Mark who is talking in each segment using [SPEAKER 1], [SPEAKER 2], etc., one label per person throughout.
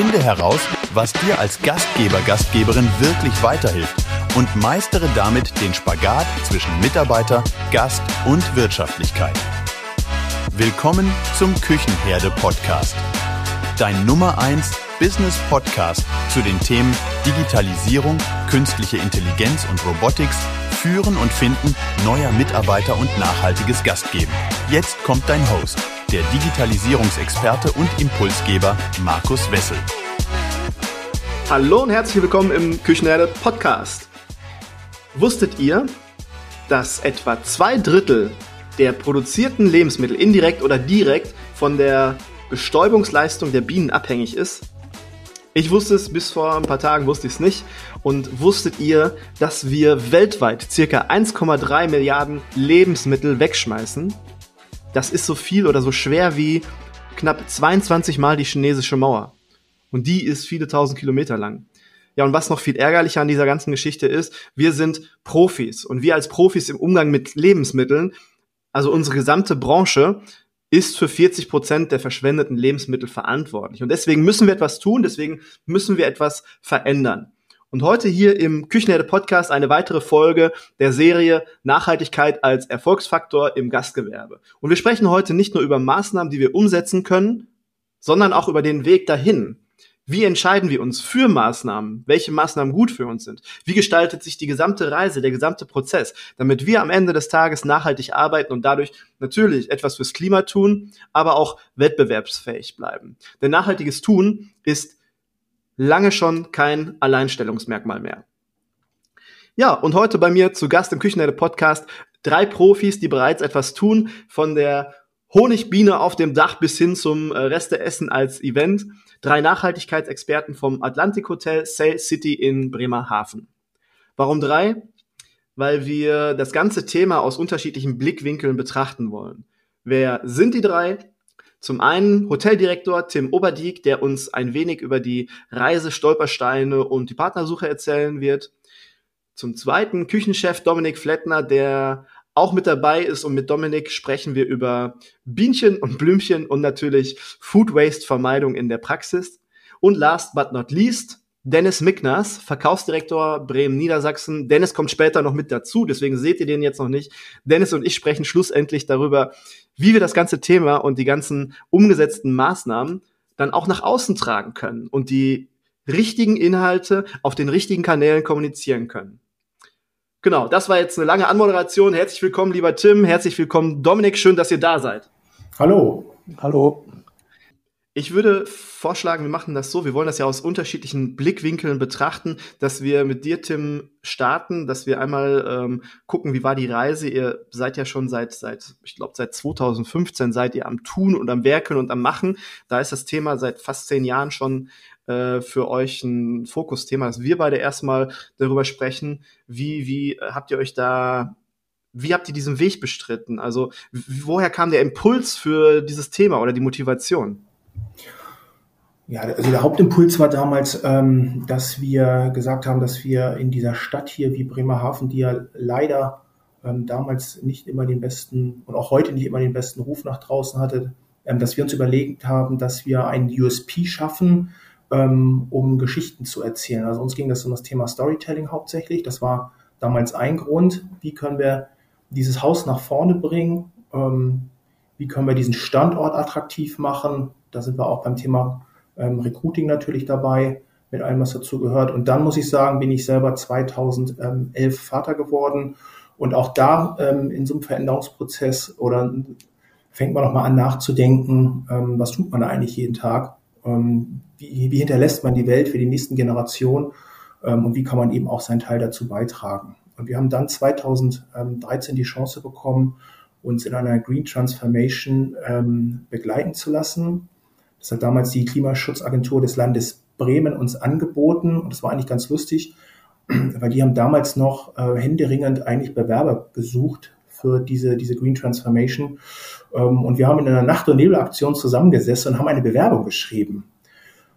[SPEAKER 1] Finde heraus, was dir als Gastgeber, Gastgeberin wirklich weiterhilft und meistere damit den Spagat zwischen Mitarbeiter, Gast und Wirtschaftlichkeit. Willkommen zum Küchenherde Podcast. Dein Nummer 1 Business Podcast zu den Themen Digitalisierung, künstliche Intelligenz und Robotics, Führen und Finden neuer Mitarbeiter und nachhaltiges Gastgeben. Jetzt kommt dein Host, der Digitalisierungsexperte und Impulsgeber Markus Wessel.
[SPEAKER 2] Hallo und herzlich willkommen im Küchenherde Podcast. Wusstet ihr, dass etwa zwei Drittel der produzierten Lebensmittel indirekt oder direkt von der Bestäubungsleistung der Bienen abhängig ist? Ich wusste es, bis vor ein paar Tagen wusste ich es nicht. Und wusstet ihr, dass wir weltweit circa 1,3 Milliarden Lebensmittel wegschmeißen? Das ist so viel oder so schwer wie knapp 22 Mal die chinesische Mauer. Und die ist viele tausend Kilometer lang. Ja, und was noch viel ärgerlicher an dieser ganzen Geschichte ist, wir sind Profis. Und wir als Profis im Umgang mit Lebensmitteln, also unsere gesamte Branche, ist für 40 Prozent der verschwendeten Lebensmittel verantwortlich. Und deswegen müssen wir etwas tun, deswegen müssen wir etwas verändern. Und heute hier im Küchenherde Podcast eine weitere Folge der Serie Nachhaltigkeit als Erfolgsfaktor im Gastgewerbe. Und wir sprechen heute nicht nur über Maßnahmen, die wir umsetzen können, sondern auch über den Weg dahin. Wie entscheiden wir uns für Maßnahmen? Welche Maßnahmen gut für uns sind? Wie gestaltet sich die gesamte Reise, der gesamte Prozess, damit wir am Ende des Tages nachhaltig arbeiten und dadurch natürlich etwas fürs Klima tun, aber auch wettbewerbsfähig bleiben? Denn nachhaltiges Tun ist lange schon kein Alleinstellungsmerkmal mehr. Ja, und heute bei mir zu Gast im Küchenherde Podcast drei Profis, die bereits etwas tun, von der Honigbiene auf dem Dach bis hin zum äh, Resteessen als Event. Drei Nachhaltigkeitsexperten vom Atlantic Hotel Sail City in Bremerhaven. Warum drei? Weil wir das ganze Thema aus unterschiedlichen Blickwinkeln betrachten wollen. Wer sind die drei? Zum einen Hoteldirektor Tim Oberdieck, der uns ein wenig über die Reise, Stolpersteine und die Partnersuche erzählen wird. Zum zweiten Küchenchef Dominik Flettner, der auch mit dabei ist. Und mit Dominik sprechen wir über Bienchen und Blümchen und natürlich Food Waste Vermeidung in der Praxis. Und last but not least, Dennis Mickners, Verkaufsdirektor Bremen Niedersachsen. Dennis kommt später noch mit dazu, deswegen seht ihr den jetzt noch nicht. Dennis und ich sprechen schlussendlich darüber, wie wir das ganze Thema und die ganzen umgesetzten Maßnahmen dann auch nach außen tragen können und die richtigen Inhalte auf den richtigen Kanälen kommunizieren können. Genau, das war jetzt eine lange Anmoderation. Herzlich willkommen, lieber Tim. Herzlich willkommen, Dominik. Schön, dass ihr da seid.
[SPEAKER 3] Hallo.
[SPEAKER 2] Hallo. Ich würde vorschlagen, wir machen das so. Wir wollen das ja aus unterschiedlichen Blickwinkeln betrachten, dass wir mit dir, Tim, starten, dass wir einmal ähm, gucken, wie war die Reise. Ihr seid ja schon seit, seit ich glaube, seit 2015 seid ihr am Tun und am Werkeln und am Machen. Da ist das Thema seit fast zehn Jahren schon äh, für euch ein Fokusthema, dass wir beide erstmal darüber sprechen, wie, wie habt ihr euch da, wie habt ihr diesen Weg bestritten? Also woher kam der Impuls für dieses Thema oder die Motivation?
[SPEAKER 3] Ja, also der Hauptimpuls war damals, ähm, dass wir gesagt haben, dass wir in dieser Stadt hier wie Bremerhaven, die ja leider ähm, damals nicht immer den besten und auch heute nicht immer den besten Ruf nach draußen hatte, ähm, dass wir uns überlegt haben, dass wir einen USP schaffen, ähm, um Geschichten zu erzählen. Also uns ging das um das Thema Storytelling hauptsächlich. Das war damals ein Grund. Wie können wir dieses Haus nach vorne bringen? Wie können wir diesen Standort attraktiv machen? Da sind wir auch beim Thema ähm, Recruiting natürlich dabei, mit allem, was dazu gehört. Und dann muss ich sagen, bin ich selber 2011 Vater geworden. Und auch da ähm, in so einem Veränderungsprozess oder fängt man nochmal an nachzudenken, ähm, was tut man eigentlich jeden Tag? Ähm, wie, wie hinterlässt man die Welt für die nächsten Generationen? Ähm, und wie kann man eben auch seinen Teil dazu beitragen? Und wir haben dann 2013 die Chance bekommen, uns in einer Green Transformation ähm, begleiten zu lassen. Das hat damals die Klimaschutzagentur des Landes Bremen uns angeboten und das war eigentlich ganz lustig, weil die haben damals noch äh, händeringend eigentlich Bewerber gesucht für diese, diese Green Transformation. Ähm, und wir haben in einer Nacht- und Nebelaktion zusammengesessen und haben eine Bewerbung geschrieben.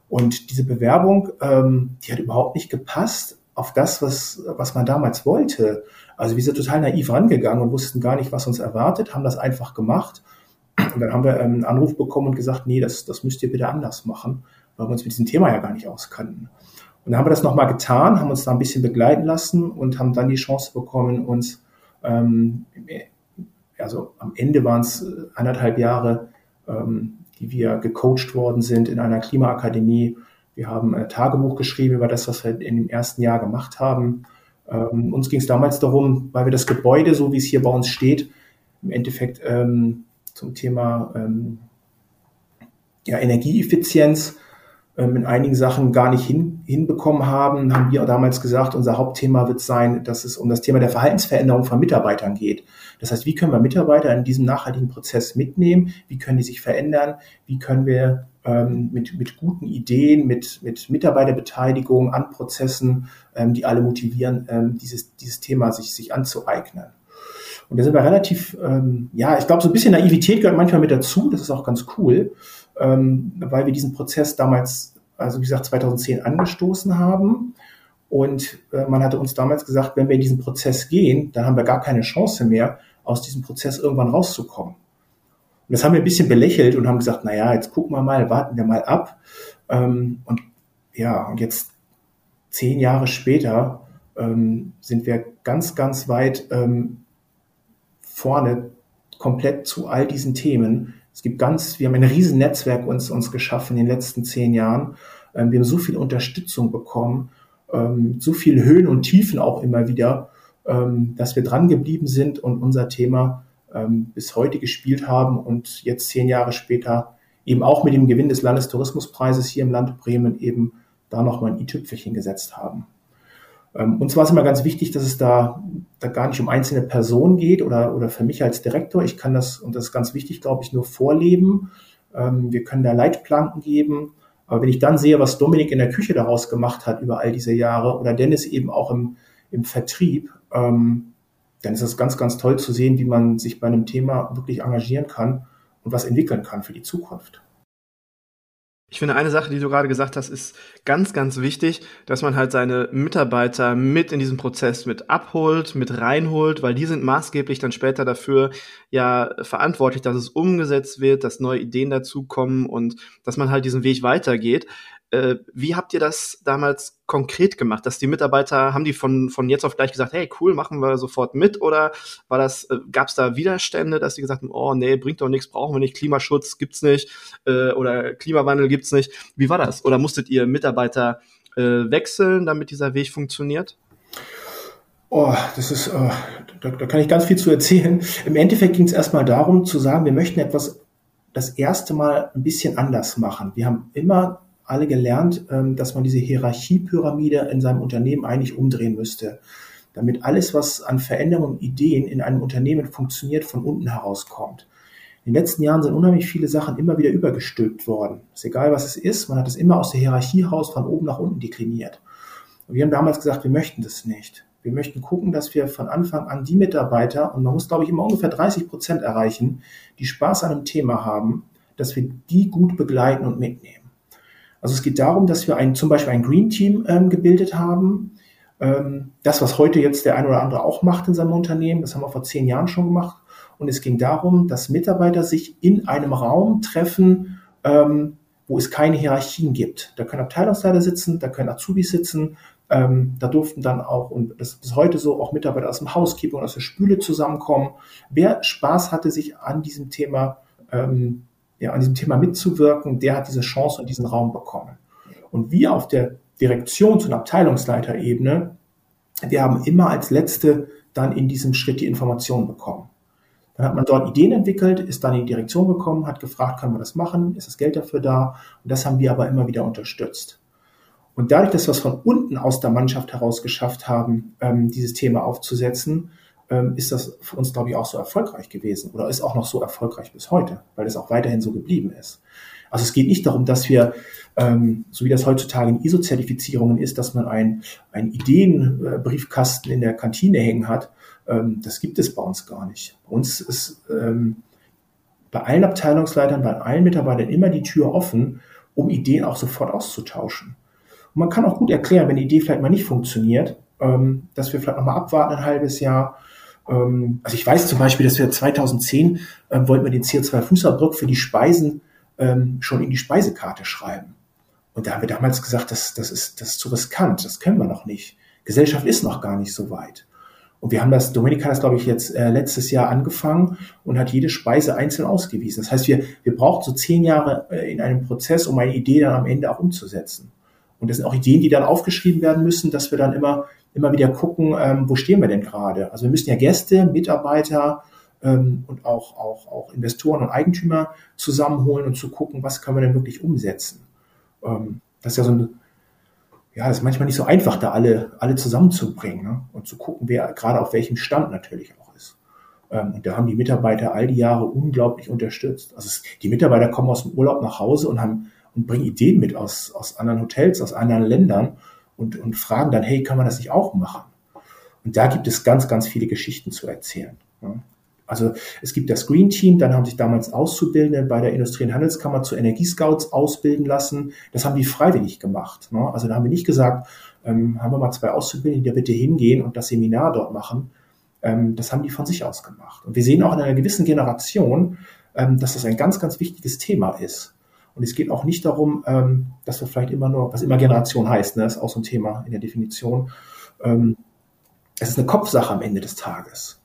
[SPEAKER 3] Und diese Bewerbung, ähm, die hat überhaupt nicht gepasst auf das, was, was man damals wollte. Also wir sind total naiv rangegangen und wussten gar nicht, was uns erwartet, haben das einfach gemacht. Und dann haben wir ähm, einen Anruf bekommen und gesagt, nee, das, das müsst ihr bitte anders machen, weil wir uns mit diesem Thema ja gar nicht auskannten. Und dann haben wir das nochmal getan, haben uns da ein bisschen begleiten lassen und haben dann die Chance bekommen, uns, ähm, also am Ende waren es anderthalb Jahre, ähm, die wir gecoacht worden sind in einer Klimaakademie. Wir haben ein Tagebuch geschrieben über das, was wir in dem ersten Jahr gemacht haben. Ähm, uns ging es damals darum, weil wir das Gebäude, so wie es hier bei uns steht, im Endeffekt ähm, zum Thema ähm, ja, Energieeffizienz ähm, in einigen Sachen gar nicht hin, hinbekommen haben, haben wir damals gesagt, unser Hauptthema wird sein, dass es um das Thema der Verhaltensveränderung von Mitarbeitern geht. Das heißt, wie können wir Mitarbeiter in diesem nachhaltigen Prozess mitnehmen? Wie können die sich verändern? Wie können wir ähm, mit, mit guten Ideen, mit, mit Mitarbeiterbeteiligung an Prozessen, ähm, die alle motivieren, ähm, dieses, dieses Thema sich, sich anzueignen? Und da sind wir relativ, ähm, ja, ich glaube, so ein bisschen Naivität gehört manchmal mit dazu. Das ist auch ganz cool ähm, weil wir diesen Prozess damals, also wie gesagt, 2010 angestoßen haben. Und äh, man hatte uns damals gesagt, wenn wir in diesen Prozess gehen, dann haben wir gar keine Chance mehr, aus diesem Prozess irgendwann rauszukommen. Und das haben wir ein bisschen belächelt und haben gesagt, na ja, jetzt gucken wir mal, warten wir mal ab. Ähm, und ja, und jetzt zehn Jahre später ähm, sind wir ganz, ganz weit ähm, vorne komplett zu all diesen Themen. Es gibt ganz, wir haben ein riesen Netzwerk uns, uns geschaffen in den letzten zehn Jahren. Ähm, wir haben so viel Unterstützung bekommen, ähm, so viel Höhen und Tiefen auch immer wieder, ähm, dass wir dran geblieben sind und unser Thema bis heute gespielt haben und jetzt zehn Jahre später eben auch mit dem Gewinn des Landestourismuspreises hier im Land Bremen eben da nochmal ein i-Tüpfelchen gesetzt haben. Ähm, und zwar ist immer ganz wichtig, dass es da, da gar nicht um einzelne Personen geht oder, oder für mich als Direktor. Ich kann das, und das ist ganz wichtig, glaube ich, nur vorleben. Ähm, wir können da Leitplanken geben. Aber wenn ich dann sehe, was Dominik in der Küche daraus gemacht hat über all diese Jahre oder Dennis eben auch im, im Vertrieb, ähm, dann ist es ganz, ganz toll zu sehen, wie man sich bei einem Thema wirklich engagieren kann und was entwickeln kann für die Zukunft.
[SPEAKER 2] Ich finde, eine Sache, die du gerade gesagt hast, ist ganz, ganz wichtig, dass man halt seine Mitarbeiter mit in diesem Prozess mit abholt, mit reinholt, weil die sind maßgeblich dann später dafür ja verantwortlich, dass es umgesetzt wird, dass neue Ideen dazukommen und dass man halt diesen Weg weitergeht. Äh, wie habt ihr das damals konkret gemacht? Dass die Mitarbeiter, haben die von, von jetzt auf gleich gesagt, hey, cool, machen wir sofort mit? Oder war das, äh, gab es da Widerstände, dass die gesagt haben, oh nee, bringt doch nichts, brauchen wir nicht, Klimaschutz gibt's nicht äh, oder Klimawandel gibt's nicht? Wie war das? Oder musstet ihr Mitarbeiter äh, wechseln, damit dieser Weg funktioniert?
[SPEAKER 3] Oh, das ist, oh, da, da kann ich ganz viel zu erzählen. Im Endeffekt ging es erstmal darum zu sagen, wir möchten etwas das erste Mal ein bisschen anders machen. Wir haben immer alle gelernt, ähm, dass man diese Hierarchiepyramide in seinem Unternehmen eigentlich umdrehen müsste, damit alles, was an Veränderungen und Ideen in einem Unternehmen funktioniert, von unten herauskommt. In den letzten Jahren sind unheimlich viele Sachen immer wieder übergestülpt worden. Ist egal, was es ist, man hat es immer aus der Hierarchie heraus von oben nach unten dekliniert. Und wir haben damals gesagt, wir möchten das nicht. Wir möchten gucken, dass wir von Anfang an die Mitarbeiter, und man muss, glaube ich, immer ungefähr 30 Prozent erreichen, die Spaß an einem Thema haben, dass wir die gut begleiten und mitnehmen. Also es geht darum, dass wir ein, zum Beispiel ein Green Team ähm, gebildet haben. Ähm, das, was heute jetzt der ein oder andere auch macht in seinem Unternehmen, das haben wir vor zehn Jahren schon gemacht. Und es ging darum, dass Mitarbeiter sich in einem Raum treffen, ähm, wo es keine Hierarchien gibt. Da können Abteilungsleiter sitzen, da können Azubis sitzen, ähm, da durften dann auch, und das ist heute so, auch Mitarbeiter aus dem Housekeeping und aus der Spüle zusammenkommen. Wer Spaß hatte, sich an diesem Thema ähm, ja, an diesem Thema mitzuwirken, der hat diese Chance und diesen Raum bekommen. Und wir auf der Direktions- und Abteilungsleiterebene, wir haben immer als Letzte dann in diesem Schritt die Informationen bekommen. Dann hat man dort Ideen entwickelt, ist dann in die Direktion gekommen, hat gefragt, können wir das machen, ist das Geld dafür da? Und das haben wir aber immer wieder unterstützt. Und dadurch, dass wir es von unten aus der Mannschaft heraus geschafft haben, ähm, dieses Thema aufzusetzen, ähm, ist das für uns, glaube ich, auch so erfolgreich gewesen oder ist auch noch so erfolgreich bis heute, weil es auch weiterhin so geblieben ist. Also es geht nicht darum, dass wir, ähm, so wie das heutzutage in ISO-Zertifizierungen ist, dass man einen Ideenbriefkasten in der Kantine hängen hat. Ähm, das gibt es bei uns gar nicht. Bei uns ist ähm, bei allen Abteilungsleitern, bei allen Mitarbeitern immer die Tür offen, um Ideen auch sofort auszutauschen. Und man kann auch gut erklären, wenn die Idee vielleicht mal nicht funktioniert, ähm, dass wir vielleicht nochmal abwarten ein halbes Jahr, also ich weiß zum Beispiel, dass wir 2010 ähm, wollten wir den CO2-Fußabdruck für die Speisen ähm, schon in die Speisekarte schreiben. Und Und da haben wir damals gesagt, das, das, ist, das ist zu riskant, das können wir noch nicht. Gesellschaft ist noch gar nicht so weit. Und wir haben das, Dominika hat das, glaube ich, jetzt äh, letztes Jahr angefangen und hat jede Speise einzeln ausgewiesen. Das heißt, wir, wir brauchen so zehn Jahre äh, in einem Prozess, um eine Idee dann am Ende auch umzusetzen. Und das sind auch Ideen, die dann aufgeschrieben werden müssen, dass wir dann immer, immer wieder gucken, ähm, wo stehen wir denn gerade? Also wir müssen ja Gäste, Mitarbeiter ähm, und auch, auch, auch Investoren und Eigentümer zusammenholen und zu gucken, was können wir denn wirklich umsetzen. Ähm, das ist ja so ein, ja, das ist manchmal nicht so einfach, da alle, alle zusammenzubringen ne? und zu gucken, wer gerade auf welchem Stand natürlich auch ist. Ähm, und da haben die Mitarbeiter all die Jahre unglaublich unterstützt. Also es, die Mitarbeiter kommen aus dem Urlaub nach Hause und haben und bringen Ideen mit aus, aus anderen Hotels, aus anderen Ländern und, und fragen dann, hey, kann man das nicht auch machen? Und da gibt es ganz, ganz viele Geschichten zu erzählen. Also es gibt das Green Team, dann haben sich damals Auszubildende bei der Industrie- und Handelskammer zu Energiescouts ausbilden lassen. Das haben die freiwillig gemacht. Ne? Also da haben wir nicht gesagt, ähm, haben wir mal zwei Auszubildende, die bitte hingehen und das Seminar dort machen. Ähm, das haben die von sich aus gemacht. Und wir sehen auch in einer gewissen Generation, ähm, dass das ein ganz, ganz wichtiges Thema ist. Und es geht auch nicht darum, ähm, dass wir vielleicht immer nur, was immer Generation heißt, ne, ist auch so ein Thema in der Definition. Ähm, es ist eine Kopfsache am Ende des Tages.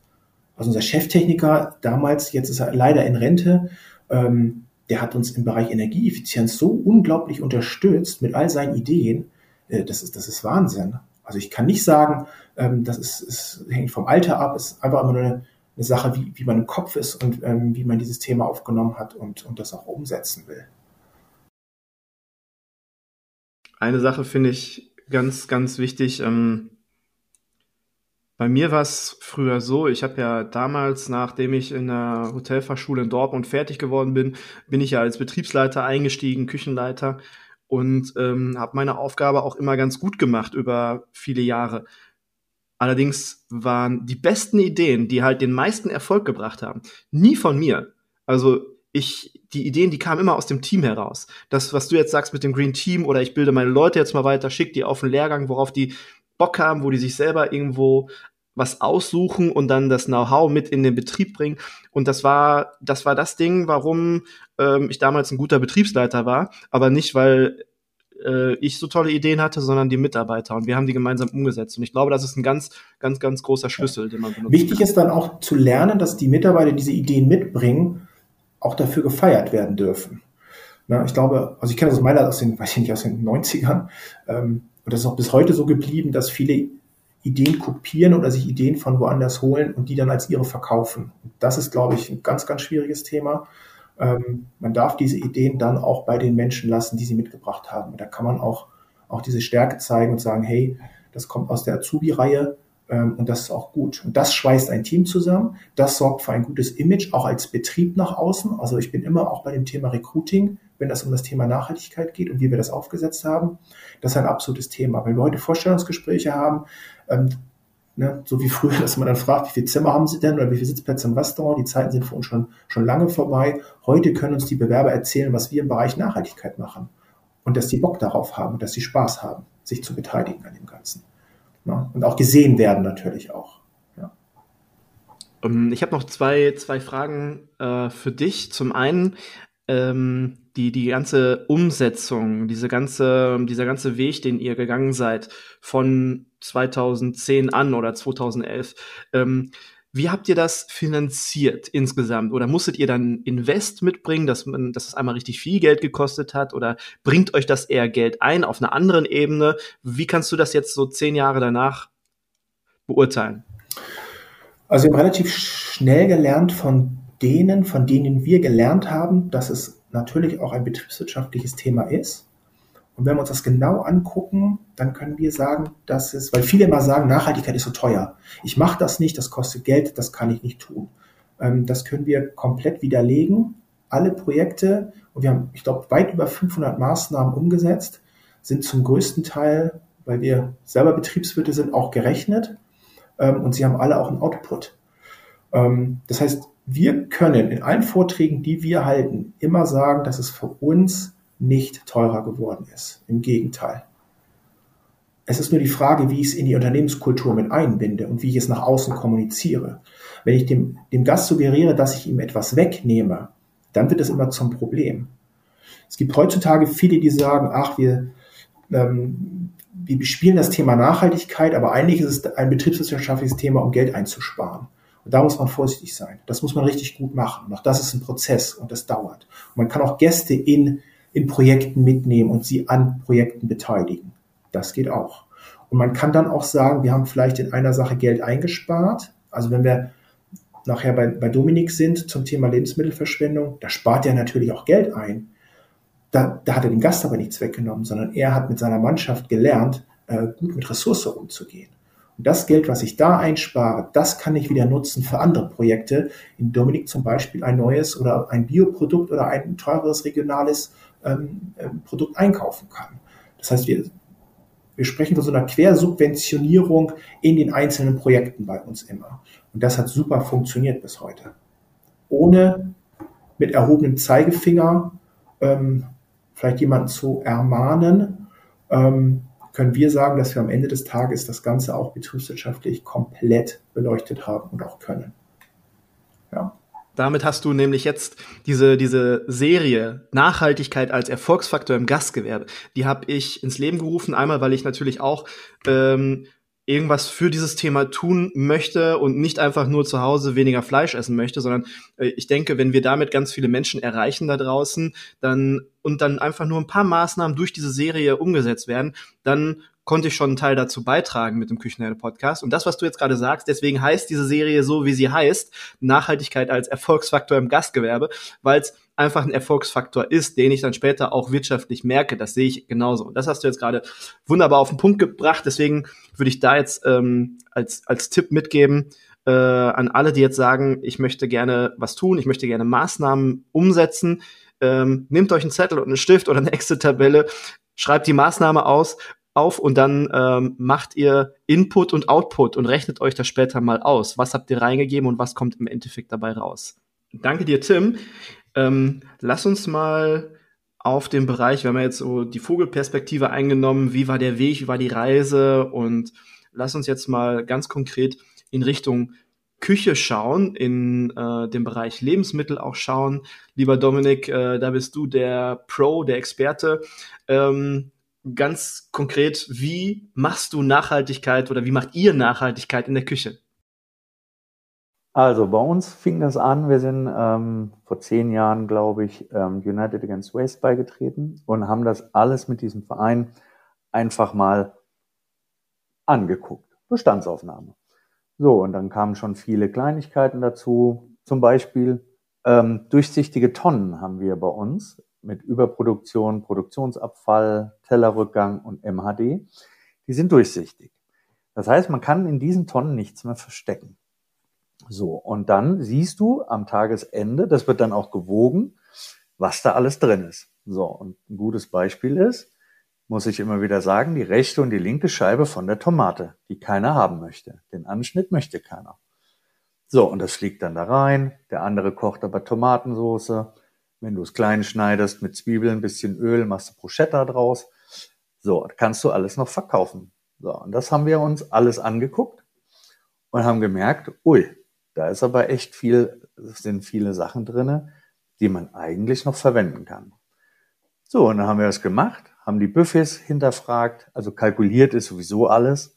[SPEAKER 3] Also unser Cheftechniker damals, jetzt ist er leider in Rente, ähm, der hat uns im Bereich Energieeffizienz so unglaublich unterstützt mit all seinen Ideen. Äh, das, ist, das ist Wahnsinn. Also ich kann nicht sagen, ähm, das ist, ist, hängt vom Alter ab, ist einfach immer nur eine, eine Sache, wie, wie man im Kopf ist und ähm, wie man dieses Thema aufgenommen hat und, und das auch umsetzen will.
[SPEAKER 2] Eine Sache finde ich ganz, ganz wichtig. Ähm, bei mir war es früher so, ich habe ja damals, nachdem ich in der Hotelfachschule in Dortmund fertig geworden bin, bin ich ja als Betriebsleiter eingestiegen, Küchenleiter und ähm, habe meine Aufgabe auch immer ganz gut gemacht über viele Jahre. Allerdings waren die besten Ideen, die halt den meisten Erfolg gebracht haben, nie von mir. Also ich, die Ideen, die kamen immer aus dem Team heraus. Das, was du jetzt sagst mit dem Green Team oder ich bilde meine Leute jetzt mal weiter, schick die auf einen Lehrgang, worauf die Bock haben, wo die sich selber irgendwo was aussuchen und dann das Know-how mit in den Betrieb bringen. Und das war, das war das Ding, warum ähm, ich damals ein guter Betriebsleiter war, aber nicht, weil äh, ich so tolle Ideen hatte, sondern die Mitarbeiter. Und wir haben die gemeinsam umgesetzt. Und ich glaube, das ist ein ganz, ganz, ganz großer Schlüssel, den man benutzt.
[SPEAKER 3] Wichtig ist dann auch zu lernen, dass die Mitarbeiter diese Ideen mitbringen, auch dafür gefeiert werden dürfen. Na, ich glaube, also ich kenne das aus meiner, aus den, weiß ich nicht, aus den 90ern, ähm, und das ist auch bis heute so geblieben, dass viele Ideen kopieren oder sich Ideen von woanders holen und die dann als ihre verkaufen. Das ist, glaube ich, ein ganz, ganz schwieriges Thema. Ähm, man darf diese Ideen dann auch bei den Menschen lassen, die sie mitgebracht haben. Da kann man auch, auch diese Stärke zeigen und sagen, hey, das kommt aus der Azubi-Reihe und das ist auch gut. Und das schweißt ein Team zusammen. Das sorgt für ein gutes Image, auch als Betrieb nach außen. Also ich bin immer auch bei dem Thema Recruiting wenn es um das Thema Nachhaltigkeit geht und wie wir das aufgesetzt haben. Das ist ein absolutes Thema. Wenn wir heute Vorstellungsgespräche haben, ähm, ne, so wie früher, dass man dann fragt, wie viele Zimmer haben Sie denn oder wie viele Sitzplätze im Restaurant, die Zeiten sind für uns schon, schon lange vorbei. Heute können uns die Bewerber erzählen, was wir im Bereich Nachhaltigkeit machen und dass die Bock darauf haben und dass sie Spaß haben, sich zu beteiligen an dem Ganzen. Ne? Und auch gesehen werden natürlich auch. Ja.
[SPEAKER 2] Ähm, ich habe noch zwei, zwei Fragen äh, für dich. Zum einen, ähm, die, die ganze Umsetzung, diese ganze, dieser ganze Weg, den ihr gegangen seid von 2010 an oder 2011, ähm, wie habt ihr das finanziert insgesamt? Oder musstet ihr dann Invest mitbringen, dass, man, dass es einmal richtig viel Geld gekostet hat? Oder bringt euch das eher Geld ein auf einer anderen Ebene? Wie kannst du das jetzt so zehn Jahre danach beurteilen?
[SPEAKER 3] Also wir haben relativ schnell gelernt von denen, von denen wir gelernt haben, dass es natürlich auch ein betriebswirtschaftliches Thema ist. Und wenn wir uns das genau angucken, dann können wir sagen, dass es, weil viele immer sagen, Nachhaltigkeit ist so teuer. Ich mache das nicht, das kostet Geld, das kann ich nicht tun. Ähm, das können wir komplett widerlegen. Alle Projekte, und wir haben, ich glaube, weit über 500 Maßnahmen umgesetzt, sind zum größten Teil, weil wir selber Betriebswirte sind, auch gerechnet. Ähm, und sie haben alle auch einen Output. Ähm, das heißt, wir können in allen Vorträgen, die wir halten, immer sagen, dass es für uns nicht teurer geworden ist. Im Gegenteil. Es ist nur die Frage, wie ich es in die Unternehmenskultur mit einbinde und wie ich es nach außen kommuniziere. Wenn ich dem, dem Gast suggeriere, dass ich ihm etwas wegnehme, dann wird es immer zum Problem. Es gibt heutzutage viele, die sagen, ach, wir, ähm, wir bespielen das Thema Nachhaltigkeit, aber eigentlich ist es ein betriebswirtschaftliches Thema, um Geld einzusparen. Und da muss man vorsichtig sein. Das muss man richtig gut machen. Und auch das ist ein Prozess und das dauert. Und man kann auch Gäste in, in Projekten mitnehmen und sie an Projekten beteiligen. Das geht auch. Und man kann dann auch sagen, wir haben vielleicht in einer Sache Geld eingespart. Also wenn wir nachher bei, bei Dominik sind zum Thema Lebensmittelverschwendung, da spart er natürlich auch Geld ein. Da, da hat er den Gast aber nichts weggenommen, sondern er hat mit seiner Mannschaft gelernt, äh, gut mit Ressourcen umzugehen. Und das Geld, was ich da einspare, das kann ich wieder nutzen für andere Projekte. In Dominik zum Beispiel ein neues oder ein Bioprodukt oder ein teureres regionales ähm, ähm Produkt einkaufen kann. Das heißt, wir, wir sprechen von so einer Quersubventionierung in den einzelnen Projekten bei uns immer. Und das hat super funktioniert bis heute. Ohne mit erhobenem Zeigefinger ähm, vielleicht jemanden zu ermahnen, ähm, können wir sagen, dass wir am Ende des Tages das Ganze auch betriebswirtschaftlich komplett beleuchtet haben und auch können.
[SPEAKER 2] Damit hast du nämlich jetzt diese, diese Serie Nachhaltigkeit als Erfolgsfaktor im Gastgewerbe, die habe ich ins Leben gerufen. Einmal, weil ich natürlich auch ähm, irgendwas für dieses Thema tun möchte und nicht einfach nur zu Hause weniger Fleisch essen möchte, sondern äh, ich denke, wenn wir damit ganz viele Menschen erreichen da draußen, dann und dann einfach nur ein paar Maßnahmen durch diese Serie umgesetzt werden, dann konnte ich schon einen Teil dazu beitragen mit dem Küchenherde Podcast. Und das, was du jetzt gerade sagst, deswegen heißt diese Serie so, wie sie heißt, Nachhaltigkeit als Erfolgsfaktor im Gastgewerbe, weil es einfach ein Erfolgsfaktor ist, den ich dann später auch wirtschaftlich merke. Das sehe ich genauso. Und das hast du jetzt gerade wunderbar auf den Punkt gebracht. Deswegen würde ich da jetzt ähm, als, als Tipp mitgeben, äh, an alle, die jetzt sagen, ich möchte gerne was tun, ich möchte gerne Maßnahmen umsetzen. Ähm, nehmt euch einen Zettel und einen Stift oder eine Excel-Tabelle, schreibt die Maßnahme aus auf und dann ähm, macht ihr Input und Output und rechnet euch das später mal aus. Was habt ihr reingegeben und was kommt im Endeffekt dabei raus? Danke dir, Tim. Ähm, lass uns mal auf den Bereich, wir haben ja jetzt so die Vogelperspektive eingenommen, wie war der Weg, wie war die Reise und lass uns jetzt mal ganz konkret in Richtung Küche schauen, in äh, dem Bereich Lebensmittel auch schauen. Lieber Dominik, äh, da bist du der Pro, der Experte. Ähm, ganz konkret, wie machst du Nachhaltigkeit oder wie macht ihr Nachhaltigkeit in der Küche?
[SPEAKER 4] Also bei uns fing das an, wir sind ähm, vor zehn Jahren, glaube ich, ähm, United Against Waste beigetreten und haben das alles mit diesem Verein einfach mal angeguckt. Bestandsaufnahme. So, und dann kamen schon viele Kleinigkeiten dazu. Zum Beispiel ähm, durchsichtige Tonnen haben wir bei uns mit Überproduktion, Produktionsabfall, Tellerrückgang und MHD. Die sind durchsichtig. Das heißt, man kann in diesen Tonnen nichts mehr verstecken. So, und dann siehst du am Tagesende, das wird dann auch gewogen, was da alles drin ist. So, und ein gutes Beispiel ist, muss ich immer wieder sagen, die rechte und die linke Scheibe von der Tomate, die keiner haben möchte. Den Anschnitt möchte keiner. So, und das fliegt dann da rein. Der andere kocht aber Tomatensoße. Wenn du es klein schneidest mit Zwiebeln, bisschen Öl, machst du Bruschetta draus. So, kannst du alles noch verkaufen. So, und das haben wir uns alles angeguckt und haben gemerkt, ui, da ist aber echt viel, sind viele Sachen drinne, die man eigentlich noch verwenden kann. So, und dann haben wir das gemacht, haben die Buffets hinterfragt, also kalkuliert ist sowieso alles,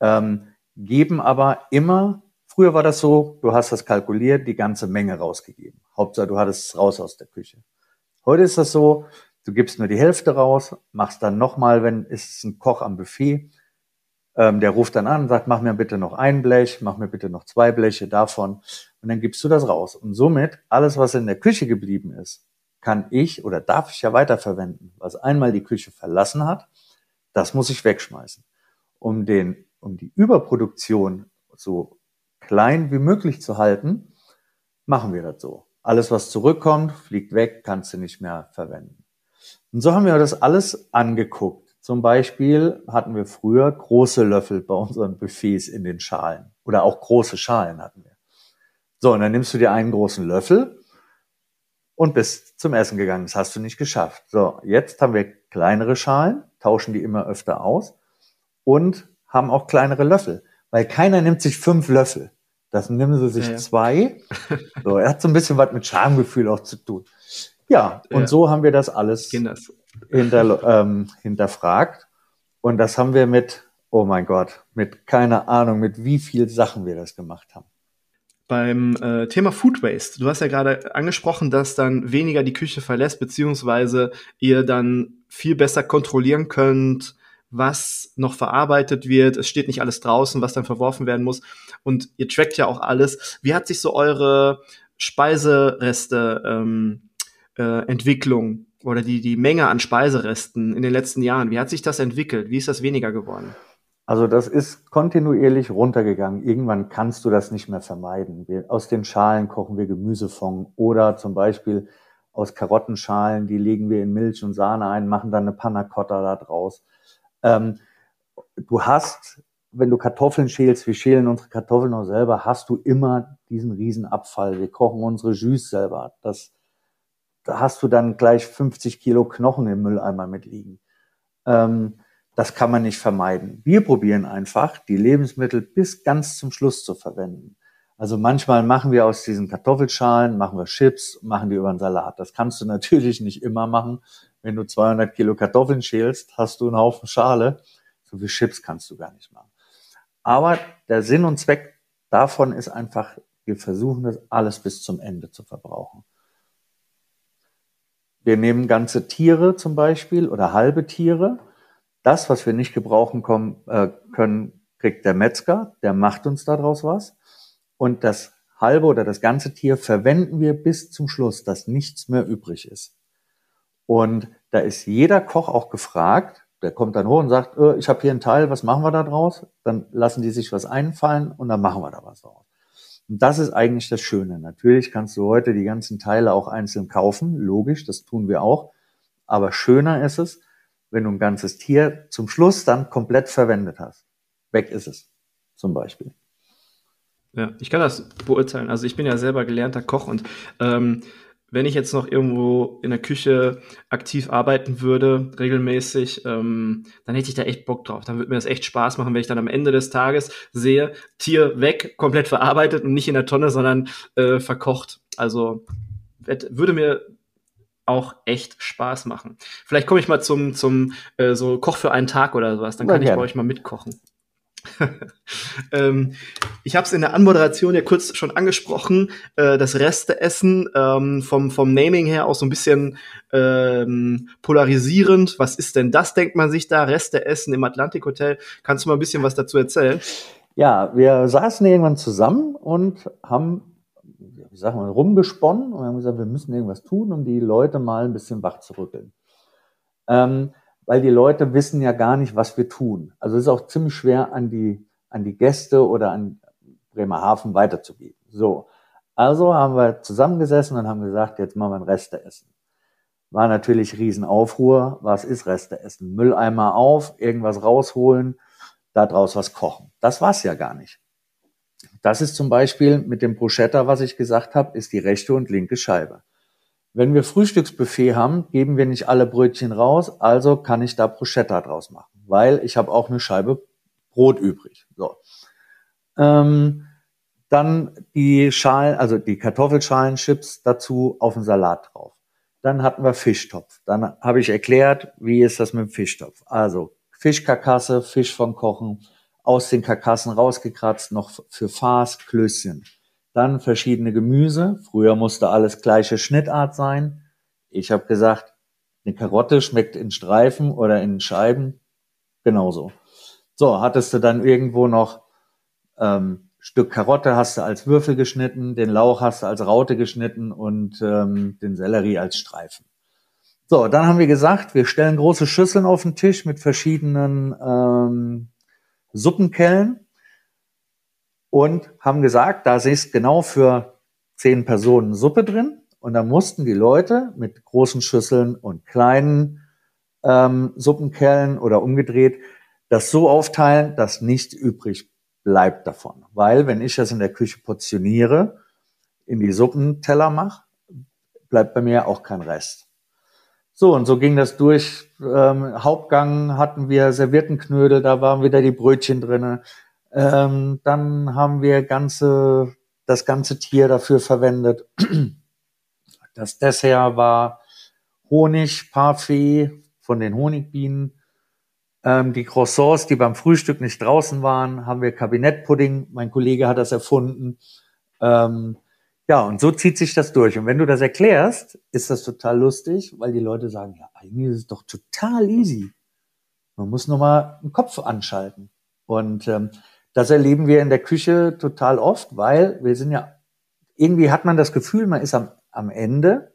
[SPEAKER 4] ähm, geben aber immer, früher war das so, du hast das kalkuliert, die ganze Menge rausgegeben. Hauptsache, du hattest es raus aus der Küche. Heute ist das so, du gibst nur die Hälfte raus, machst dann nochmal, wenn es ein Koch am Buffet, ähm, der ruft dann an und sagt, mach mir bitte noch ein Blech, mach mir bitte noch zwei Bleche davon. Und dann gibst du das raus. Und somit, alles, was in der Küche geblieben ist, kann ich oder darf ich ja weiterverwenden. Was einmal die Küche verlassen hat, das muss ich wegschmeißen. Um den, um die Überproduktion so klein wie möglich zu halten, machen wir das so. Alles, was zurückkommt, fliegt weg, kannst du nicht mehr verwenden. Und so haben wir das alles angeguckt. Zum Beispiel hatten wir früher große Löffel bei unseren Buffets in den Schalen. Oder auch große Schalen hatten wir. So, und dann nimmst du dir einen großen Löffel und bist zum Essen gegangen. Das hast du nicht geschafft. So, jetzt haben wir kleinere Schalen, tauschen die immer öfter aus und haben auch kleinere Löffel. Weil keiner nimmt sich fünf Löffel. Das nehmen sie sich ja, zwei. So, er hat so ein bisschen was mit Schamgefühl auch zu tun. Ja, und ja. so haben wir das alles. Hinter, ähm, hinterfragt. Und das haben wir mit, oh mein Gott, mit keine Ahnung, mit wie viel Sachen wir das gemacht haben.
[SPEAKER 2] Beim äh, Thema Food Waste, du hast ja gerade angesprochen, dass dann weniger die Küche verlässt, beziehungsweise ihr dann viel besser kontrollieren könnt, was noch verarbeitet wird. Es steht nicht alles draußen, was dann verworfen werden muss. Und ihr trackt ja auch alles. Wie hat sich so eure Speisereste ähm, äh, Entwicklung oder die, die Menge an Speiseresten in den letzten Jahren, wie hat sich das entwickelt? Wie ist das weniger geworden?
[SPEAKER 4] Also das ist kontinuierlich runtergegangen. Irgendwann kannst du das nicht mehr vermeiden. Wir, aus den Schalen kochen wir Gemüsefond oder zum Beispiel aus Karottenschalen, die legen wir in Milch und Sahne ein, machen dann eine Panna Cotta da draus. Ähm, du hast, wenn du Kartoffeln schälst, wir schälen unsere Kartoffeln auch selber, hast du immer diesen Riesenabfall. Wir kochen unsere Jus selber. Das, da hast du dann gleich 50 Kilo Knochen im Mülleimer mitliegen. Ähm, das kann man nicht vermeiden. Wir probieren einfach, die Lebensmittel bis ganz zum Schluss zu verwenden. Also manchmal machen wir aus diesen Kartoffelschalen, machen wir Chips, machen die über einen Salat. Das kannst du natürlich nicht immer machen. Wenn du 200 Kilo Kartoffeln schälst, hast du einen Haufen Schale. So wie Chips kannst du gar nicht machen. Aber der Sinn und Zweck davon ist einfach, wir versuchen das alles bis zum Ende zu verbrauchen. Wir nehmen ganze Tiere zum Beispiel oder halbe Tiere das, was wir nicht gebrauchen kommen, äh, können, kriegt der Metzger, der macht uns daraus was. Und das halbe oder das ganze Tier verwenden wir bis zum Schluss, dass nichts mehr übrig ist. Und da ist jeder Koch auch gefragt, der kommt dann hoch und sagt, äh, ich habe hier einen Teil, was machen wir da draus? Dann lassen die sich was einfallen und dann machen wir da was draus. Und das ist eigentlich das Schöne. Natürlich kannst du heute die ganzen Teile auch einzeln kaufen, logisch, das tun wir auch. Aber schöner ist es, wenn du ein ganzes Tier zum Schluss dann komplett verwendet hast. Weg ist es, zum Beispiel.
[SPEAKER 2] Ja, ich kann das beurteilen. Also ich bin ja selber gelernter Koch und ähm, wenn ich jetzt noch irgendwo in der Küche aktiv arbeiten würde, regelmäßig, ähm, dann hätte ich da echt Bock drauf. Dann würde mir das echt Spaß machen, wenn ich dann am Ende des Tages sehe, Tier weg, komplett verarbeitet und nicht in der Tonne, sondern äh, verkocht. Also würde mir auch echt Spaß machen. Vielleicht komme ich mal zum, zum äh, so Koch für einen Tag oder sowas, dann kann ja, ich bei euch mal mitkochen. ähm, ich habe es in der Anmoderation ja kurz schon angesprochen, äh, das Resteessen ähm, vom, vom Naming her auch so ein bisschen ähm, polarisierend. Was ist denn das, denkt man sich da? Resteessen im Atlantik Hotel. Kannst du mal ein bisschen was dazu erzählen?
[SPEAKER 4] Ja, wir saßen irgendwann zusammen und haben ich sag mal, rumgesponnen und haben gesagt, wir müssen irgendwas tun, um die Leute mal ein bisschen wach zu rütteln. Ähm, weil die Leute wissen ja gar nicht, was wir tun. Also es ist auch ziemlich schwer an die, an die Gäste oder an Bremerhaven weiterzugeben. So. Also haben wir zusammengesessen und haben gesagt, jetzt machen wir ein Resteessen. War natürlich Riesenaufruhr. Was ist Resteessen? Mülleimer auf, irgendwas rausholen, da draus was kochen. Das war's ja gar nicht. Das ist zum Beispiel mit dem Bruschetta, was ich gesagt habe, ist die rechte und linke Scheibe. Wenn wir Frühstücksbuffet haben, geben wir nicht alle Brötchen raus, also kann ich da Bruschetta draus machen, weil ich habe auch eine Scheibe Brot übrig. So. Ähm, dann die Schalen, also die Kartoffelschalenchips dazu auf den Salat drauf. Dann hatten wir Fischtopf. Dann habe ich erklärt, wie ist das mit dem Fischtopf. Also Fischkarkasse, Fisch vom Kochen, aus den Karkassen rausgekratzt, noch für Farce, Klößchen. Dann verschiedene Gemüse. Früher musste alles gleiche Schnittart sein. Ich habe gesagt, eine Karotte schmeckt in Streifen oder in Scheiben genauso. So, hattest du dann irgendwo noch ähm, Stück Karotte hast du als Würfel geschnitten, den Lauch hast du als Raute geschnitten und ähm, den Sellerie als Streifen. So, dann haben wir gesagt, wir stellen große Schüsseln auf den Tisch mit verschiedenen ähm, Suppenkellen und haben gesagt, da ist genau für zehn Personen Suppe drin. Und da mussten die Leute mit großen Schüsseln und kleinen ähm, Suppenkellen oder umgedreht das so aufteilen, dass nichts übrig bleibt davon. Weil wenn ich das in der Küche portioniere, in die Suppenteller mache, bleibt bei mir auch kein Rest. So, und so ging das durch. Ähm, Hauptgang hatten wir Serviettenknödel, da waren wieder die Brötchen drinne. Ähm, dann haben wir ganze, das ganze Tier dafür verwendet. Das Dessert war Honig, Parfait von den Honigbienen. Ähm, die Croissants, die beim Frühstück nicht draußen waren, haben wir Kabinettpudding. Mein Kollege hat das erfunden. Ähm, ja, und so zieht sich das durch. Und wenn du das erklärst, ist das total lustig, weil die Leute sagen, ja, eigentlich ist es doch total easy. Man muss nur mal den Kopf anschalten. Und ähm, das erleben wir in der Küche total oft, weil wir sind ja, irgendwie hat man das Gefühl, man ist am, am Ende,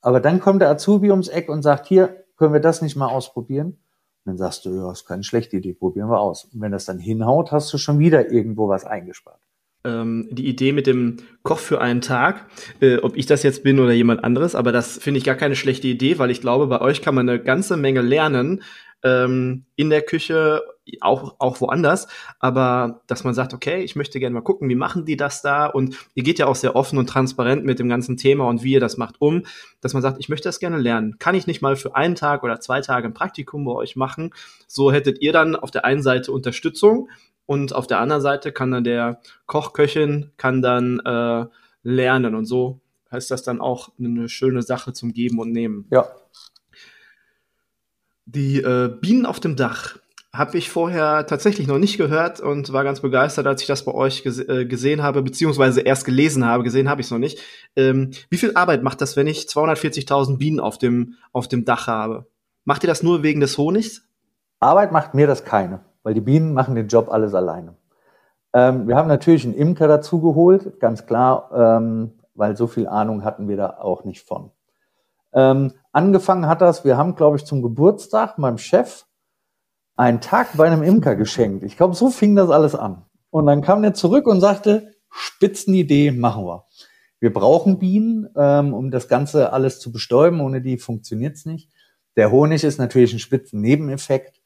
[SPEAKER 4] aber dann kommt der Azubi ums Eck und sagt, hier, können wir das nicht mal ausprobieren? Und dann sagst du, ja, ist keine schlechte Idee, probieren wir aus. Und wenn das dann hinhaut, hast du schon wieder irgendwo was eingespart.
[SPEAKER 2] Ähm, die Idee mit dem Koch für einen Tag, äh, ob ich das jetzt bin oder jemand anderes, aber das finde ich gar keine schlechte Idee, weil ich glaube, bei euch kann man eine ganze Menge lernen, ähm, in der Küche, auch, auch woanders, aber dass man sagt, okay, ich möchte gerne mal gucken, wie machen die das da und ihr geht ja auch sehr offen und transparent mit dem ganzen Thema und wie ihr das macht um, dass man sagt, ich möchte das gerne lernen. Kann ich nicht mal für einen Tag oder zwei Tage ein Praktikum bei euch machen? So hättet ihr dann auf der einen Seite Unterstützung und auf der anderen Seite kann dann der Koch, Köchin kann dann äh, lernen und so heißt das dann auch eine schöne Sache zum Geben und Nehmen.
[SPEAKER 4] Ja,
[SPEAKER 2] die äh, Bienen auf dem Dach habe ich vorher tatsächlich noch nicht gehört und war ganz begeistert, als ich das bei euch ges äh, gesehen habe, beziehungsweise erst gelesen habe. Gesehen habe ich es noch nicht. Ähm, wie viel Arbeit macht das, wenn ich 240.000 Bienen auf dem, auf dem Dach habe? Macht ihr das nur wegen des Honigs?
[SPEAKER 4] Arbeit macht mir das keine, weil die Bienen machen den Job alles alleine. Ähm, wir haben natürlich einen Imker dazu geholt, ganz klar, ähm, weil so viel Ahnung hatten wir da auch nicht von. Ähm, angefangen hat das, wir haben, glaube ich, zum Geburtstag meinem Chef einen Tag bei einem Imker geschenkt. Ich glaube, so fing das alles an. Und dann kam der zurück und sagte, Spitzenidee, machen wir. Wir brauchen Bienen, ähm, um das Ganze alles zu bestäuben. Ohne die funktioniert's nicht. Der Honig ist natürlich ein Spitzennebeneffekt.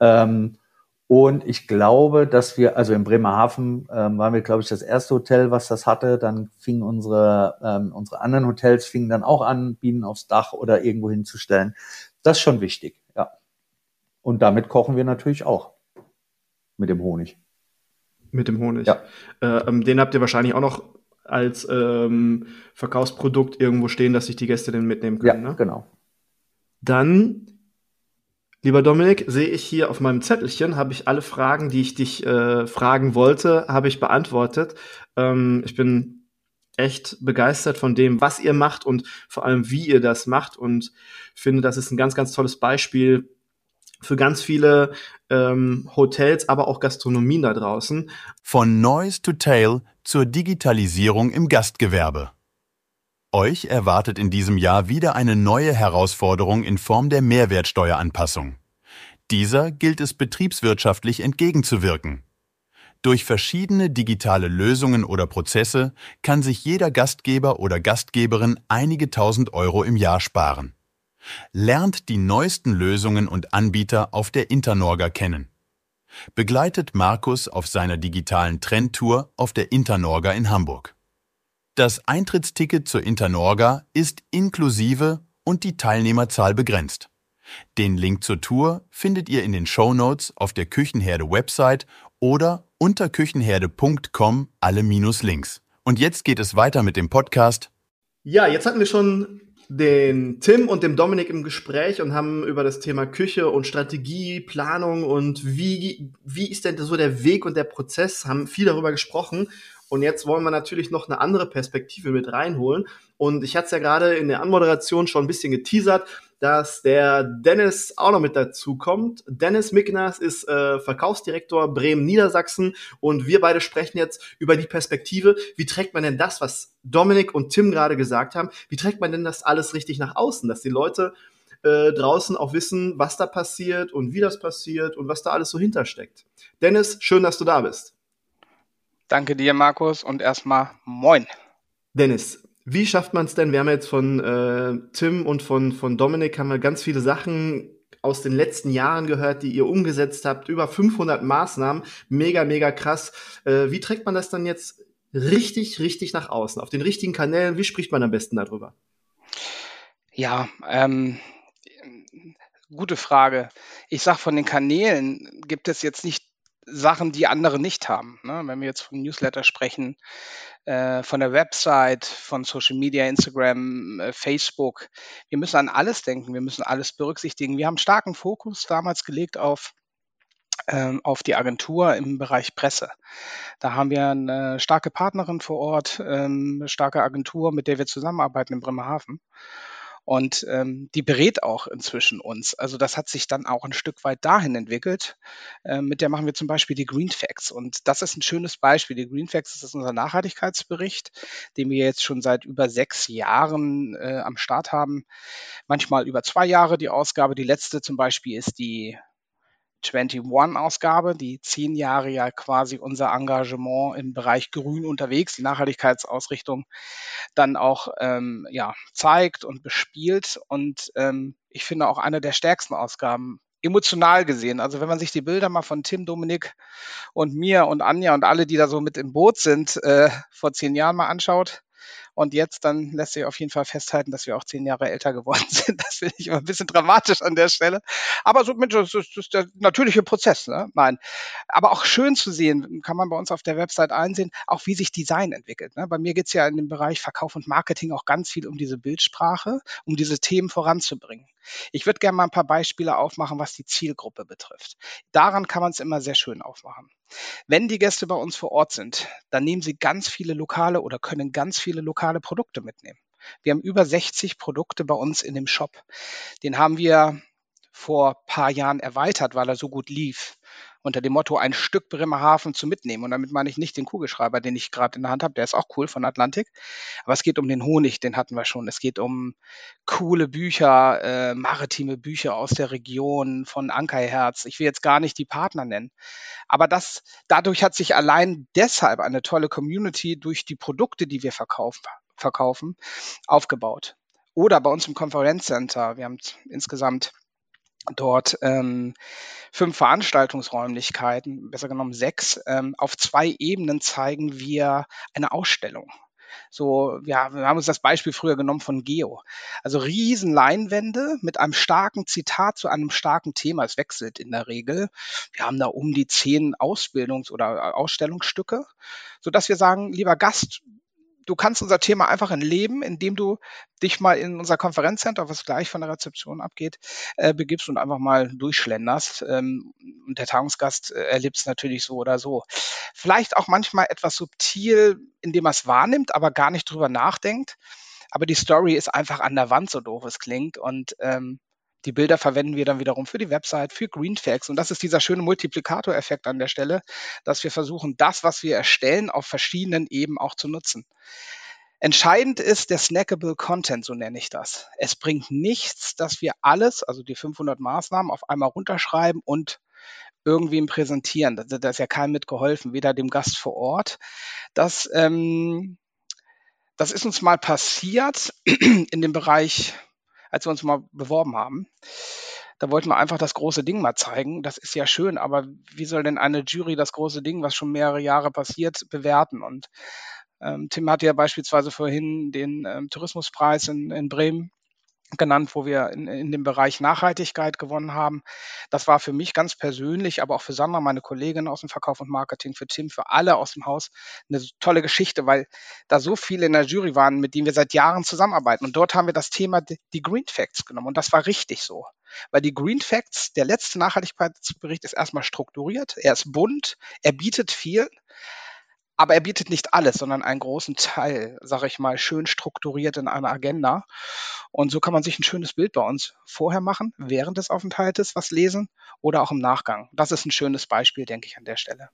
[SPEAKER 4] Ähm, und ich glaube, dass wir, also in Bremerhaven ähm, waren wir, glaube ich, das erste Hotel, was das hatte. Dann fingen unsere, ähm, unsere anderen Hotels fingen dann auch an, Bienen aufs Dach oder irgendwo hinzustellen. Das ist schon wichtig, ja. Und damit kochen wir natürlich auch. Mit dem Honig.
[SPEAKER 2] Mit dem Honig.
[SPEAKER 4] Ja.
[SPEAKER 2] Äh, ähm, den habt ihr wahrscheinlich auch noch als ähm, Verkaufsprodukt irgendwo stehen, dass sich die Gäste den mitnehmen können.
[SPEAKER 4] Ja,
[SPEAKER 2] ne?
[SPEAKER 4] genau.
[SPEAKER 2] Dann Lieber Dominik, sehe ich hier auf meinem Zettelchen, habe ich alle Fragen, die ich dich äh, fragen wollte, habe ich beantwortet. Ähm, ich bin echt begeistert von dem, was ihr macht und vor allem, wie ihr das macht und finde, das ist ein ganz, ganz tolles Beispiel für ganz viele ähm, Hotels, aber auch Gastronomien da draußen.
[SPEAKER 1] Von Noise to Tail zur Digitalisierung im Gastgewerbe. Euch erwartet in diesem Jahr wieder eine neue Herausforderung in Form der Mehrwertsteueranpassung. Dieser gilt es betriebswirtschaftlich entgegenzuwirken. Durch verschiedene digitale Lösungen oder Prozesse kann sich jeder Gastgeber oder Gastgeberin einige tausend Euro im Jahr sparen. Lernt die neuesten Lösungen und Anbieter auf der Internorga kennen. Begleitet Markus auf seiner digitalen Trendtour auf der Internorga in Hamburg. Das Eintrittsticket zur Internorga ist inklusive und die Teilnehmerzahl begrenzt. Den Link zur Tour findet ihr in den Show Notes auf der Küchenherde Website oder unter küchenherde.com alle Minus-Links. Und jetzt geht es weiter mit dem Podcast.
[SPEAKER 2] Ja, jetzt hatten wir schon den Tim und dem Dominik im Gespräch und haben über das Thema Küche und Strategie, Planung und wie, wie ist denn so der Weg und der Prozess, haben viel darüber gesprochen. Und jetzt wollen wir natürlich noch eine andere Perspektive mit reinholen. Und ich hatte es ja gerade in der Anmoderation schon ein bisschen geteasert, dass der Dennis auch noch mit dazu kommt. Dennis Mickners ist äh, Verkaufsdirektor Bremen Niedersachsen und wir beide sprechen jetzt über die Perspektive, wie trägt man denn das, was Dominik und Tim gerade gesagt haben, wie trägt man denn das alles richtig nach außen, dass die Leute äh, draußen auch wissen, was da passiert und wie das passiert und was da alles so hintersteckt. Dennis, schön, dass du da bist.
[SPEAKER 5] Danke dir, Markus, und erstmal moin.
[SPEAKER 2] Dennis, wie schafft man es denn? Wir haben jetzt von äh, Tim und von, von Dominik haben wir ganz viele Sachen aus den letzten Jahren gehört, die ihr umgesetzt habt. Über 500 Maßnahmen. Mega, mega krass. Äh, wie trägt man das dann jetzt richtig, richtig nach außen? Auf den richtigen Kanälen? Wie spricht man am besten darüber?
[SPEAKER 5] Ja, ähm, gute Frage. Ich sag, von den Kanälen gibt es jetzt nicht Sachen, die andere nicht haben. Ne? Wenn wir jetzt von Newsletter sprechen, äh, von der Website, von Social Media, Instagram, äh, Facebook. Wir müssen an alles denken, wir müssen alles berücksichtigen. Wir haben starken Fokus damals gelegt auf ähm, auf die Agentur im Bereich Presse. Da haben wir eine starke Partnerin vor Ort, ähm, eine starke Agentur, mit der wir zusammenarbeiten in Bremerhaven. Und ähm, die berät auch inzwischen uns. Also das hat sich dann auch ein Stück weit dahin entwickelt. Ähm, mit der machen wir zum Beispiel die Green Facts. Und das ist ein schönes Beispiel. Die Green Facts ist unser Nachhaltigkeitsbericht, den wir jetzt schon seit über sechs Jahren äh, am Start haben. Manchmal über zwei Jahre die Ausgabe. Die letzte zum Beispiel ist die 21-Ausgabe, die zehn Jahre ja quasi unser Engagement im Bereich Grün unterwegs, die Nachhaltigkeitsausrichtung dann auch ähm, ja, zeigt und bespielt. Und ähm, ich finde auch eine der stärksten Ausgaben emotional gesehen. Also wenn man sich die Bilder mal von Tim, Dominik und mir und Anja und alle, die da so mit im Boot sind, äh, vor zehn Jahren mal anschaut, und jetzt dann lässt sich auf jeden Fall festhalten, dass wir auch zehn Jahre älter geworden sind. Das finde ich immer ein bisschen dramatisch an der Stelle. Aber so, das ist der natürliche Prozess. Ne? Nein. Aber auch schön zu sehen, kann man bei uns auf der Website einsehen, auch wie sich Design entwickelt. Ne? Bei mir geht es ja in dem Bereich Verkauf und Marketing auch ganz viel um diese Bildsprache, um diese Themen voranzubringen. Ich würde gerne mal ein paar Beispiele aufmachen, was die Zielgruppe betrifft. Daran kann man es immer sehr schön aufmachen. Wenn die Gäste bei uns vor Ort sind, dann nehmen sie ganz viele lokale oder können ganz viele lokale Produkte mitnehmen. Wir haben über 60 Produkte bei uns in dem Shop. Den haben wir vor paar Jahren erweitert, weil er so gut lief unter dem Motto ein Stück Bremerhaven zu mitnehmen. Und damit meine ich nicht den Kugelschreiber, den ich gerade in der Hand habe, der ist auch cool von Atlantik. Aber es geht um den Honig, den hatten wir schon. Es geht um coole Bücher, äh, maritime Bücher aus der Region von Ankerherz. Ich will jetzt gar nicht die Partner nennen. Aber das, dadurch hat sich allein deshalb eine tolle Community durch die Produkte, die wir verkaufen, verkaufen aufgebaut. Oder bei uns im Konferenzcenter. Wir haben insgesamt dort ähm, fünf Veranstaltungsräumlichkeiten, besser genommen sechs. Ähm, auf zwei Ebenen zeigen wir eine Ausstellung. So, ja, wir haben uns das Beispiel früher genommen von Geo. Also riesen Leinwände mit einem starken Zitat zu einem starken Thema. Es wechselt in der Regel. Wir haben da um die zehn Ausbildungs- oder Ausstellungsstücke, sodass wir sagen, lieber Gast, du kannst unser Thema einfach entleben, indem du dich mal in unser Konferenzcenter, was gleich von der Rezeption abgeht, äh, begibst und einfach mal durchschlenderst. Ähm, und der Tagungsgast äh, erlebt es natürlich so oder so. Vielleicht auch manchmal etwas subtil, indem er es wahrnimmt, aber gar nicht drüber nachdenkt. Aber die Story ist einfach an der Wand, so doof es klingt. Und ähm, die Bilder verwenden wir dann wiederum für die Website, für Greenfacts. Und das ist dieser schöne Multiplikatoreffekt an der Stelle, dass wir versuchen, das, was wir erstellen, auf verschiedenen Ebenen auch zu nutzen. Entscheidend ist der snackable Content, so nenne ich das. Es bringt nichts, dass wir alles, also die 500 Maßnahmen, auf einmal runterschreiben und irgendwem präsentieren. Da, da ist ja keinem mitgeholfen, weder dem Gast vor Ort. Das, ähm, das ist uns mal passiert in dem Bereich als wir uns mal beworben haben. Da wollten wir einfach das große Ding mal zeigen. Das ist ja schön, aber wie soll denn eine Jury das große Ding, was schon mehrere Jahre passiert, bewerten? Und ähm, Tim hatte ja beispielsweise vorhin den ähm, Tourismuspreis in, in Bremen genannt, wo wir in, in dem Bereich Nachhaltigkeit gewonnen haben. Das war für mich ganz persönlich, aber auch für Sandra, meine Kollegin aus dem Verkauf und Marketing, für Tim, für alle aus dem Haus eine tolle Geschichte, weil da so viele in der Jury waren, mit denen wir seit Jahren zusammenarbeiten. Und dort haben wir das Thema die Green Facts genommen. Und das war richtig so. Weil die Green Facts, der letzte Nachhaltigkeitsbericht ist erstmal strukturiert, er ist bunt, er bietet viel, aber er bietet nicht alles, sondern einen großen Teil, sage ich mal, schön strukturiert in einer Agenda. Und so kann man sich ein schönes Bild bei uns vorher machen, während des Aufenthaltes was lesen oder auch im Nachgang. Das ist ein schönes Beispiel, denke ich, an der Stelle.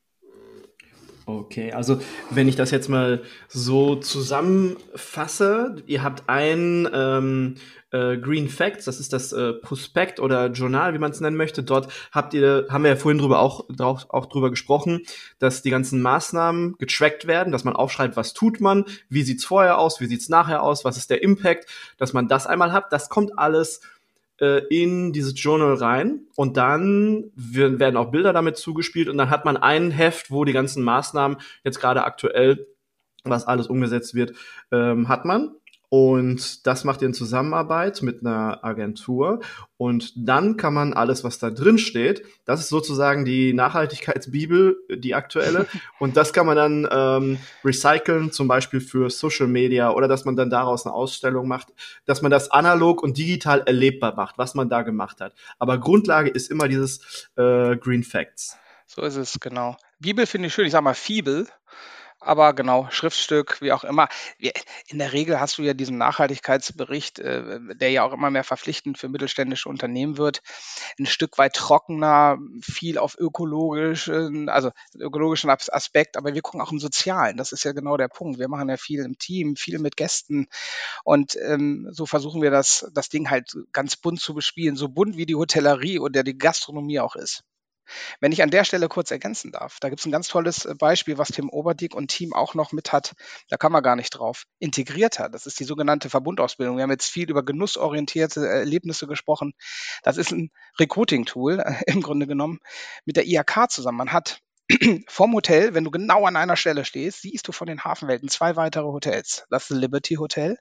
[SPEAKER 2] Okay, also wenn ich das jetzt mal so zusammenfasse, ihr habt ein ähm, äh, Green Facts, das ist das äh, Prospekt oder Journal, wie man es nennen möchte. Dort habt ihr, haben wir ja vorhin drüber auch, drauf, auch drüber gesprochen, dass die ganzen Maßnahmen getrackt werden, dass man aufschreibt, was tut man, wie sieht's vorher aus, wie sieht's nachher aus, was ist der Impact, dass man das einmal hat. Das kommt alles äh, in dieses Journal rein und dann werden auch Bilder damit zugespielt und dann hat man ein Heft, wo die ganzen Maßnahmen jetzt gerade aktuell, was alles umgesetzt wird, ähm, hat man. Und das macht ihr in Zusammenarbeit mit einer Agentur. Und dann kann man alles, was da drin steht, das ist sozusagen die Nachhaltigkeitsbibel, die aktuelle. Und das kann man dann ähm, recyceln, zum Beispiel für Social Media oder dass man dann daraus eine Ausstellung macht, dass man das analog und digital erlebbar macht, was man da gemacht hat. Aber Grundlage ist immer dieses äh, Green Facts.
[SPEAKER 5] So ist es, genau. Bibel finde ich schön, ich sag mal Fibel, aber genau, Schriftstück, wie auch immer. In der Regel hast du ja diesen Nachhaltigkeitsbericht, äh, der ja auch immer mehr verpflichtend für mittelständische Unternehmen wird, ein Stück weit trockener, viel auf ökologischen, also ökologischen Aspekt, aber wir gucken auch im Sozialen. Das ist ja genau der Punkt. Wir machen ja viel im Team, viel mit Gästen und ähm, so versuchen wir das, das Ding halt ganz bunt zu bespielen, so bunt wie die Hotellerie oder die Gastronomie auch ist. Wenn ich an der Stelle kurz ergänzen darf, da gibt es ein ganz tolles äh, Beispiel, was Tim Oberdick und Team auch noch mit hat, da kann man gar nicht drauf, integriert hat. Das ist die sogenannte Verbundausbildung. Wir haben jetzt viel über genussorientierte Erlebnisse gesprochen. Das ist ein Recruiting-Tool äh, im Grunde genommen mit der IHK zusammen. Man hat vom Hotel, wenn du genau an einer Stelle stehst, siehst du von den Hafenwelten zwei weitere Hotels. Das Liberty Hotel,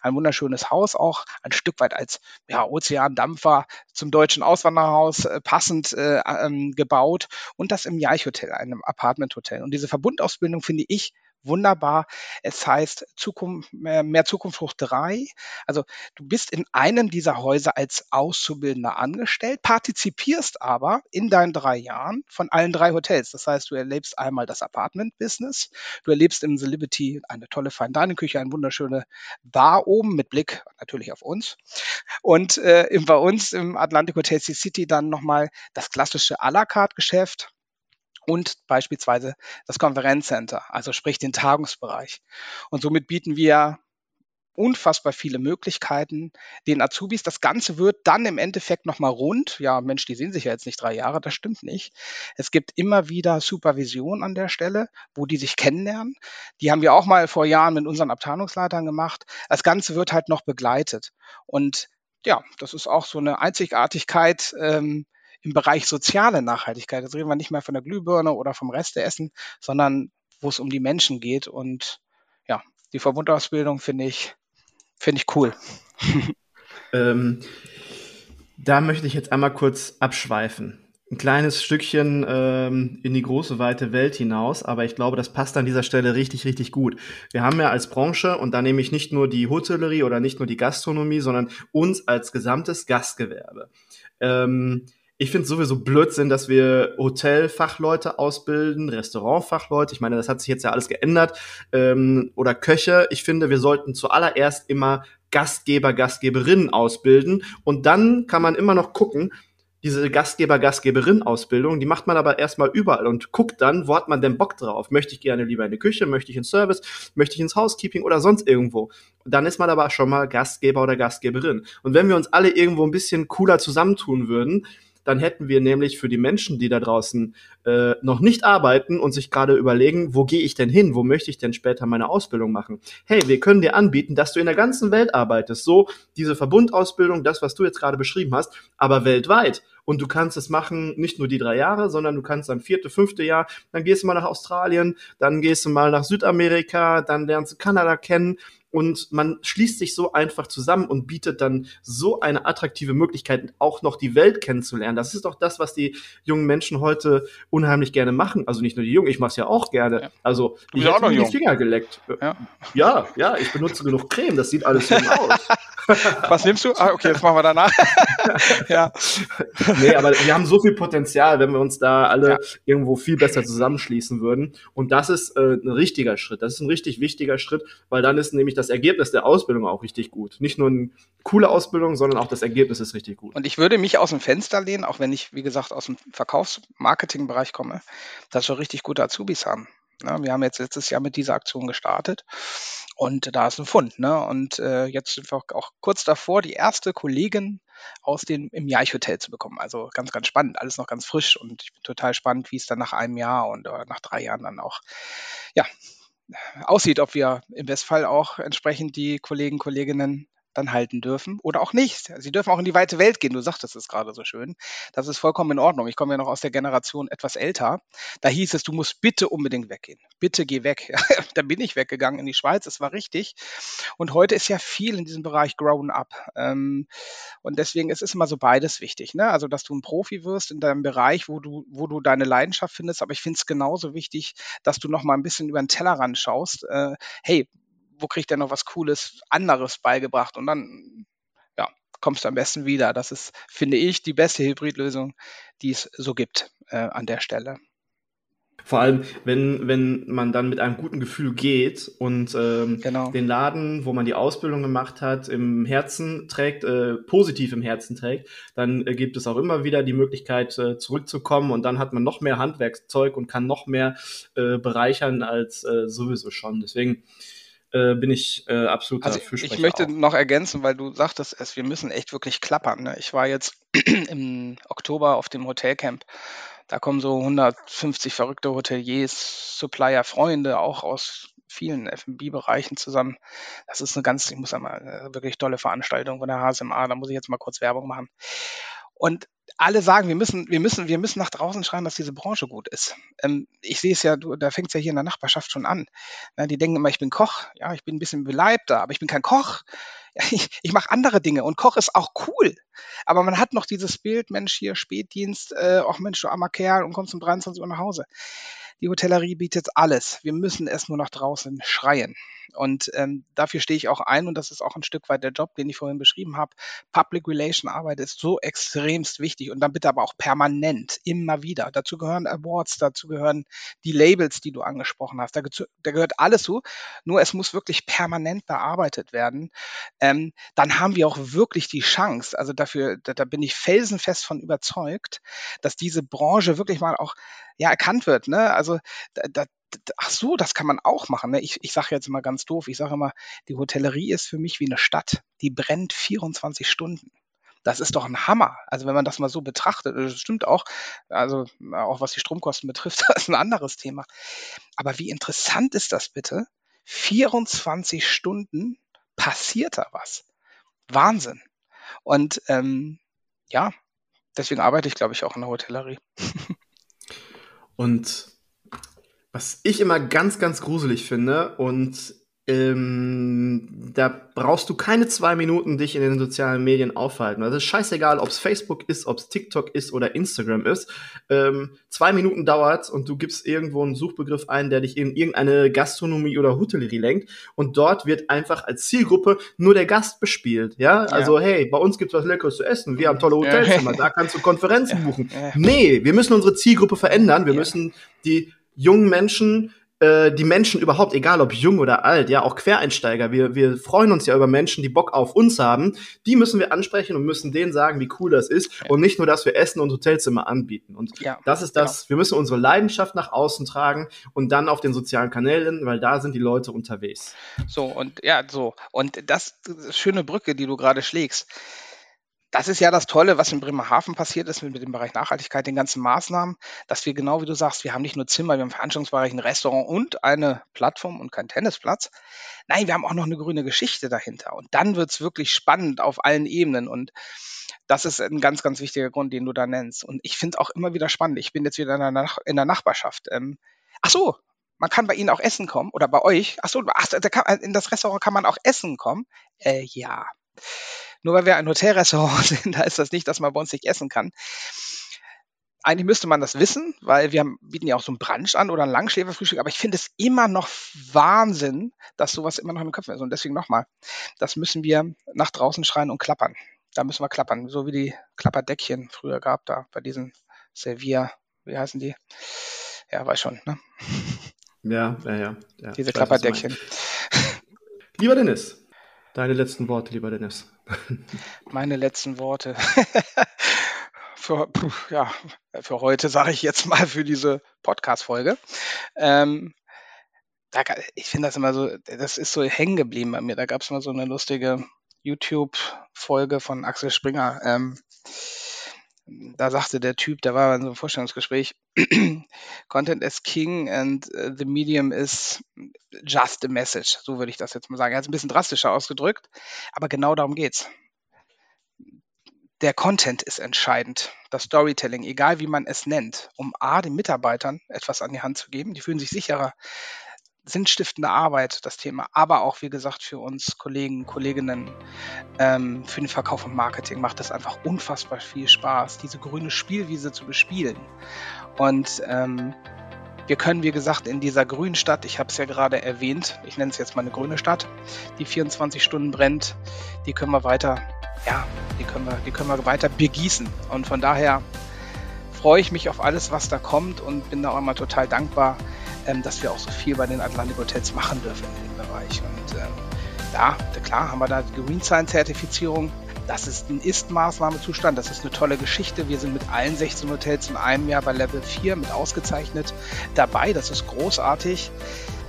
[SPEAKER 5] ein wunderschönes Haus, auch ein Stück weit als ja, Ozeandampfer zum deutschen Auswandererhaus äh, passend äh, ähm, gebaut und das im Jaich Hotel, einem Apartment-Hotel. Und diese Verbundausbildung finde ich wunderbar. Es heißt Zukunft, mehr Zukunft hoch drei. Also du bist in einem dieser Häuser als Auszubildender angestellt, partizipierst aber in deinen drei Jahren von allen drei Hotels. Das heißt, du erlebst einmal das Apartment-Business, du erlebst im The Liberty eine tolle Fine Dining Küche, eine wunderschöne Bar oben mit Blick natürlich auf uns. Und äh, bei uns im Atlantic Hotel City dann nochmal das klassische à la carte Geschäft und beispielsweise das Konferenzcenter, also sprich den Tagungsbereich. Und somit bieten wir unfassbar viele Möglichkeiten den Azubis. Das Ganze wird dann im Endeffekt nochmal rund. Ja, Mensch, die sehen sich ja jetzt nicht drei Jahre, das stimmt nicht. Es gibt immer wieder Supervision an der Stelle, wo die sich kennenlernen. Die haben wir auch mal vor Jahren mit unseren Abteilungsleitern gemacht. Das Ganze wird halt noch begleitet. Und ja, das ist auch so eine Einzigartigkeit, ähm, im Bereich soziale Nachhaltigkeit. Jetzt reden wir nicht mehr von der Glühbirne oder vom Resteessen, sondern wo es um die Menschen geht. Und ja, die Verbundausbildung finde ich, finde ich cool.
[SPEAKER 2] ähm, da möchte ich jetzt einmal kurz abschweifen. Ein kleines Stückchen ähm, in die große, weite Welt hinaus, aber ich glaube, das passt an dieser Stelle richtig, richtig gut. Wir haben ja als Branche, und da nehme ich nicht nur die Hotellerie oder nicht nur die Gastronomie, sondern uns als gesamtes Gastgewerbe. Ähm, ich finde sowieso Blödsinn, dass wir Hotelfachleute ausbilden, Restaurantfachleute. Ich meine, das hat sich jetzt ja alles geändert. Ähm, oder Köche. Ich finde, wir sollten zuallererst immer Gastgeber, Gastgeberinnen ausbilden. Und dann kann man immer noch gucken, diese Gastgeber, Gastgeberin Ausbildung, die macht man aber erstmal überall und guckt dann, wo hat man denn Bock drauf? Möchte ich gerne lieber in die Küche, möchte ich ins Service, möchte ich ins Housekeeping oder sonst irgendwo? Dann ist man aber schon mal Gastgeber oder Gastgeberin. Und wenn wir uns alle irgendwo ein bisschen cooler zusammentun würden, dann hätten wir nämlich für die Menschen, die da draußen äh, noch nicht arbeiten und sich gerade überlegen, wo gehe ich denn hin, wo möchte ich denn später meine Ausbildung machen? Hey, wir können dir anbieten, dass du in der ganzen Welt arbeitest, so diese Verbundausbildung, das, was du jetzt gerade beschrieben hast, aber weltweit. Und du kannst es machen, nicht nur die drei Jahre, sondern du kannst dann vierte, fünfte Jahr, dann gehst du mal nach Australien, dann gehst du mal nach Südamerika, dann lernst du Kanada kennen und man schließt sich so einfach zusammen und bietet dann so eine attraktive Möglichkeit, auch noch die Welt kennenzulernen. Das ist doch das, was die jungen Menschen heute unheimlich gerne machen. Also nicht nur die Jungen, ich mache es ja auch gerne. Ja. Also ich habe mir die Finger geleckt. Ja. ja, ja, ich benutze genug Creme, das sieht alles schön aus.
[SPEAKER 5] was nimmst du? Ah, okay, das machen wir danach.
[SPEAKER 2] ja. Nee, aber wir haben so viel Potenzial, wenn wir uns da alle ja. irgendwo viel besser zusammenschließen würden. Und das ist äh, ein richtiger Schritt. Das ist ein richtig wichtiger Schritt, weil dann ist nämlich das das Ergebnis der Ausbildung auch richtig gut. Nicht nur eine coole Ausbildung, sondern auch das Ergebnis ist richtig gut.
[SPEAKER 5] Und ich würde mich aus dem Fenster lehnen, auch wenn ich, wie gesagt, aus dem Verkaufsmarketing-Bereich komme, dass wir richtig gute Azubis haben. Ja, wir haben jetzt letztes Jahr mit dieser Aktion gestartet und da ist ein Fund. Ne? Und äh, jetzt sind wir auch kurz davor, die erste Kollegin aus dem im Jaich Hotel zu bekommen. Also ganz, ganz spannend, alles noch ganz frisch und ich bin total spannend, wie es dann nach einem Jahr und äh, nach drei Jahren dann auch ja, aussieht, ob wir im Westfall auch entsprechend die Kollegen, Kolleginnen dann halten dürfen oder auch nicht. Sie dürfen auch in die weite Welt gehen. Du sagtest es gerade so schön. Das ist vollkommen in Ordnung. Ich komme ja noch aus der Generation etwas älter. Da hieß es, du musst bitte unbedingt weggehen. Bitte geh weg. da bin ich weggegangen in die Schweiz. Es war richtig. Und heute ist ja viel in diesem Bereich grown up. Ähm, und deswegen ist es immer so beides wichtig. Ne? Also, dass du ein Profi wirst in deinem Bereich, wo du, wo du deine Leidenschaft findest. Aber ich finde es genauso wichtig, dass du noch mal ein bisschen über den Tellerrand schaust. Äh, hey, wo kriegt er noch was Cooles, anderes beigebracht? Und dann, ja, kommst du am besten wieder. Das ist, finde ich, die beste Hybridlösung, die es so gibt äh, an der Stelle.
[SPEAKER 2] Vor allem, wenn, wenn man dann mit einem guten Gefühl geht und ähm, genau. den Laden, wo man die Ausbildung gemacht hat, im Herzen trägt, äh, positiv im Herzen trägt, dann äh, gibt es auch immer wieder die Möglichkeit, äh, zurückzukommen und dann hat man noch mehr Handwerkszeug und kann noch mehr äh, bereichern als äh, sowieso schon. Deswegen äh, bin ich äh, absolut
[SPEAKER 5] also Ich möchte auch. noch ergänzen, weil du sagtest es, wir müssen echt wirklich klappern. Ne? Ich war jetzt im Oktober auf dem Hotelcamp. Da kommen so 150 verrückte Hoteliers, Supplier, Freunde, auch aus vielen F&B-Bereichen zusammen. Das ist eine ganz, ich muss einmal, äh, wirklich tolle Veranstaltung von der HSMA. Da muss ich jetzt mal kurz Werbung machen. Und alle sagen, wir müssen, wir müssen, wir müssen nach draußen schreien, dass diese Branche gut ist. Ähm, ich sehe es ja, du, da fängt es ja hier in der Nachbarschaft schon an. Na, die denken immer, ich bin Koch. Ja, ich bin ein bisschen beleibter, aber ich bin kein Koch. Ich, ich mache andere Dinge und Koch ist auch cool. Aber man hat noch dieses Bild, Mensch, hier Spätdienst, äh, auch Mensch, du armer Kerl und kommst um 23 Uhr nach Hause. Die Hotellerie bietet alles. Wir müssen es nur nach draußen schreien. Und ähm, dafür stehe ich auch ein und das ist auch ein Stück weit der Job, den ich vorhin beschrieben habe. Public Relation Arbeit ist so extremst wichtig und dann bitte aber auch permanent, immer wieder. Dazu gehören Awards, dazu gehören die Labels, die du angesprochen hast. Da, da gehört alles zu. Nur es muss wirklich permanent bearbeitet werden. Ähm, dann haben wir auch wirklich die Chance. Also dafür, da, da bin ich felsenfest von überzeugt, dass diese Branche wirklich mal auch ja erkannt wird. Ne? Also da, da, ach so, das kann man auch machen. Ne? Ich, ich sage jetzt mal ganz doof, ich sage immer, die Hotellerie ist für mich wie eine Stadt, die brennt 24 Stunden. Das ist doch ein Hammer. Also wenn man das mal so betrachtet, das stimmt auch, also auch was die Stromkosten betrifft, das ist ein anderes Thema. Aber wie interessant ist das bitte? 24 Stunden passiert da was. Wahnsinn. Und ähm, ja, deswegen arbeite ich, glaube ich, auch in der Hotellerie.
[SPEAKER 2] Und was ich immer ganz, ganz gruselig finde und ähm, da brauchst du keine zwei Minuten dich in den sozialen Medien aufhalten. Also ist scheißegal, ob es Facebook ist, ob es TikTok ist oder Instagram ist. Ähm, zwei Minuten dauert und du gibst irgendwo einen Suchbegriff ein, der dich in irgendeine Gastronomie oder Hotellerie lenkt und dort wird einfach als Zielgruppe nur der Gast bespielt. Ja, also ja. hey, bei uns gibt's was Leckeres zu essen. Wir haben tolle Hotelzimmer, da kannst du Konferenzen buchen. Nee, wir müssen unsere Zielgruppe verändern. Wir müssen die jungen Menschen äh, die Menschen überhaupt, egal ob jung oder alt, ja, auch Quereinsteiger, wir, wir freuen uns ja über Menschen, die Bock auf uns haben, die müssen wir ansprechen und müssen denen sagen, wie cool das ist ja. und nicht nur, dass wir Essen und Hotelzimmer anbieten. Und ja, das ist das, genau. wir müssen unsere Leidenschaft nach außen tragen und dann auf den sozialen Kanälen, weil da sind die Leute unterwegs.
[SPEAKER 5] So, und ja, so. Und das, das schöne Brücke, die du gerade schlägst das ist ja das Tolle, was in Bremerhaven passiert ist mit, mit, dem Bereich Nachhaltigkeit, den ganzen Maßnahmen, dass wir genau wie du sagst, wir haben nicht nur Zimmer, wir haben Veranstaltungsbereich, ein Restaurant und eine Plattform und keinen Tennisplatz. Nein, wir haben auch noch eine grüne Geschichte dahinter. Und dann wird's wirklich spannend auf allen Ebenen. Und das ist ein ganz, ganz wichtiger Grund, den du da nennst. Und ich finde es auch immer wieder spannend. Ich bin jetzt wieder in der, Nach in der Nachbarschaft. Ähm, ach so, man kann bei Ihnen auch essen kommen oder bei euch. Ach so, ach, da kann, in das Restaurant kann man auch essen kommen. Äh, ja. Nur weil wir ein Hotelrestaurant sind, da ist das nicht, dass man bei uns nicht essen kann. Eigentlich müsste man das wissen, weil wir haben, bieten ja auch so ein Brunch an oder ein Langschläferfrühstück, aber ich finde es immer noch Wahnsinn, dass sowas immer noch im Kopf ist. Und deswegen nochmal, das müssen wir nach draußen schreien und klappern. Da müssen wir klappern, so wie die Klapperdeckchen früher gab, da bei diesen Servier, wie heißen die? Ja, weiß schon, ne?
[SPEAKER 2] Ja, ja, ja. ja
[SPEAKER 5] Diese Klapperdeckchen.
[SPEAKER 2] Lieber Dennis, Deine letzten Worte, lieber Dennis.
[SPEAKER 5] Meine letzten Worte. für, ja, für heute sage ich jetzt mal für diese Podcast-Folge. Ähm, ich finde das immer so, das ist so hängen geblieben bei mir. Da gab es mal so eine lustige YouTube-Folge von Axel Springer. Ähm, da sagte der Typ, der war in so einem Vorstellungsgespräch, Content is King and uh, the medium is just a message. So würde ich das jetzt mal sagen. Er hat es ein bisschen drastischer ausgedrückt, aber genau darum geht's. Der Content ist entscheidend, das Storytelling, egal wie man es nennt, um A, den Mitarbeitern etwas an die Hand zu geben. Die fühlen sich sicherer, sinnstiftende Arbeit, das Thema, aber auch, wie gesagt, für uns Kollegen, Kolleginnen, ähm, für den Verkauf und Marketing macht es einfach unfassbar viel Spaß, diese grüne Spielwiese zu bespielen. Und ähm, wir können, wie gesagt, in dieser grünen Stadt, ich habe es ja gerade erwähnt, ich nenne es jetzt mal eine grüne Stadt, die 24 Stunden brennt, die können wir weiter, ja, die können wir, die können wir weiter begießen. Und von daher freue ich mich auf alles, was da kommt und bin da auch immer total dankbar, ähm, dass wir auch so viel bei den Atlantic Hotels machen dürfen in dem Bereich. Und ähm, ja, klar haben wir da die Green Sign Zertifizierung. Das ist ein Ist-Maßnahmezustand, das ist eine tolle Geschichte. Wir sind mit allen 16 Hotels in einem Jahr bei Level 4 mit ausgezeichnet dabei. Das ist großartig.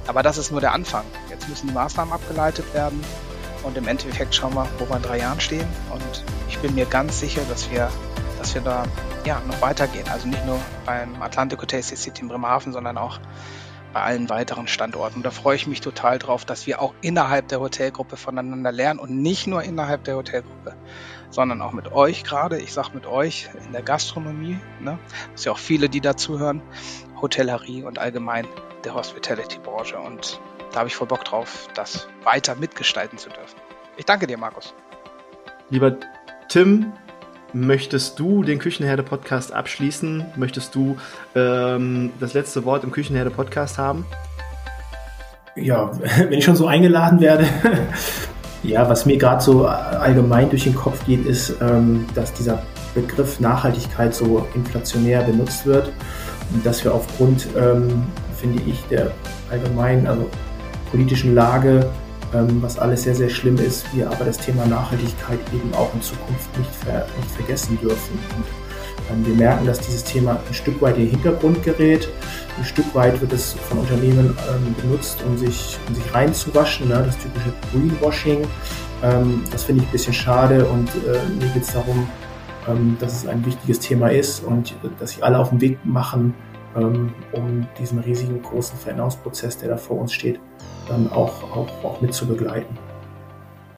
[SPEAKER 5] Aber das ist nur der Anfang. Jetzt müssen die Maßnahmen abgeleitet werden. Und im Endeffekt schauen wir, wo wir in drei Jahren stehen. Und ich bin mir ganz sicher, dass wir, dass wir da ja, noch weitergehen. Also nicht nur beim Atlantic Hotel City in Bremerhaven, sondern auch bei allen weiteren Standorten. Und da freue ich mich total drauf, dass wir auch innerhalb der Hotelgruppe voneinander lernen und nicht nur innerhalb der Hotelgruppe, sondern auch mit euch gerade. Ich sage mit euch in der Gastronomie, ne? das ist ja auch viele, die dazuhören, Hotellerie und allgemein der Hospitality-Branche. Und da habe ich voll Bock drauf, das weiter mitgestalten zu dürfen. Ich danke dir, Markus.
[SPEAKER 2] Lieber Tim, Möchtest du den Küchenherde-Podcast abschließen? Möchtest du ähm, das letzte Wort im Küchenherde-Podcast haben?
[SPEAKER 3] Ja, wenn ich schon so eingeladen werde. ja, was mir gerade so allgemein durch den Kopf geht, ist, ähm, dass dieser Begriff Nachhaltigkeit so inflationär benutzt wird und dass wir aufgrund, ähm, finde ich, der allgemeinen, also politischen Lage was alles sehr, sehr schlimm ist, wir aber das Thema Nachhaltigkeit eben auch in Zukunft nicht, ver nicht vergessen dürfen. Und ähm, wir merken, dass dieses Thema ein Stück weit in den Hintergrund gerät. Ein Stück weit wird es von Unternehmen ähm, benutzt, um sich, um sich reinzuwaschen, ne? das typische Greenwashing. Ähm, das finde ich ein bisschen schade und äh, mir geht es darum, ähm, dass es ein wichtiges Thema ist und äh, dass sich alle auf den Weg machen, ähm, um diesen riesigen großen Veränderungsprozess, der da vor uns steht, dann auch, auch, auch mit zu begleiten.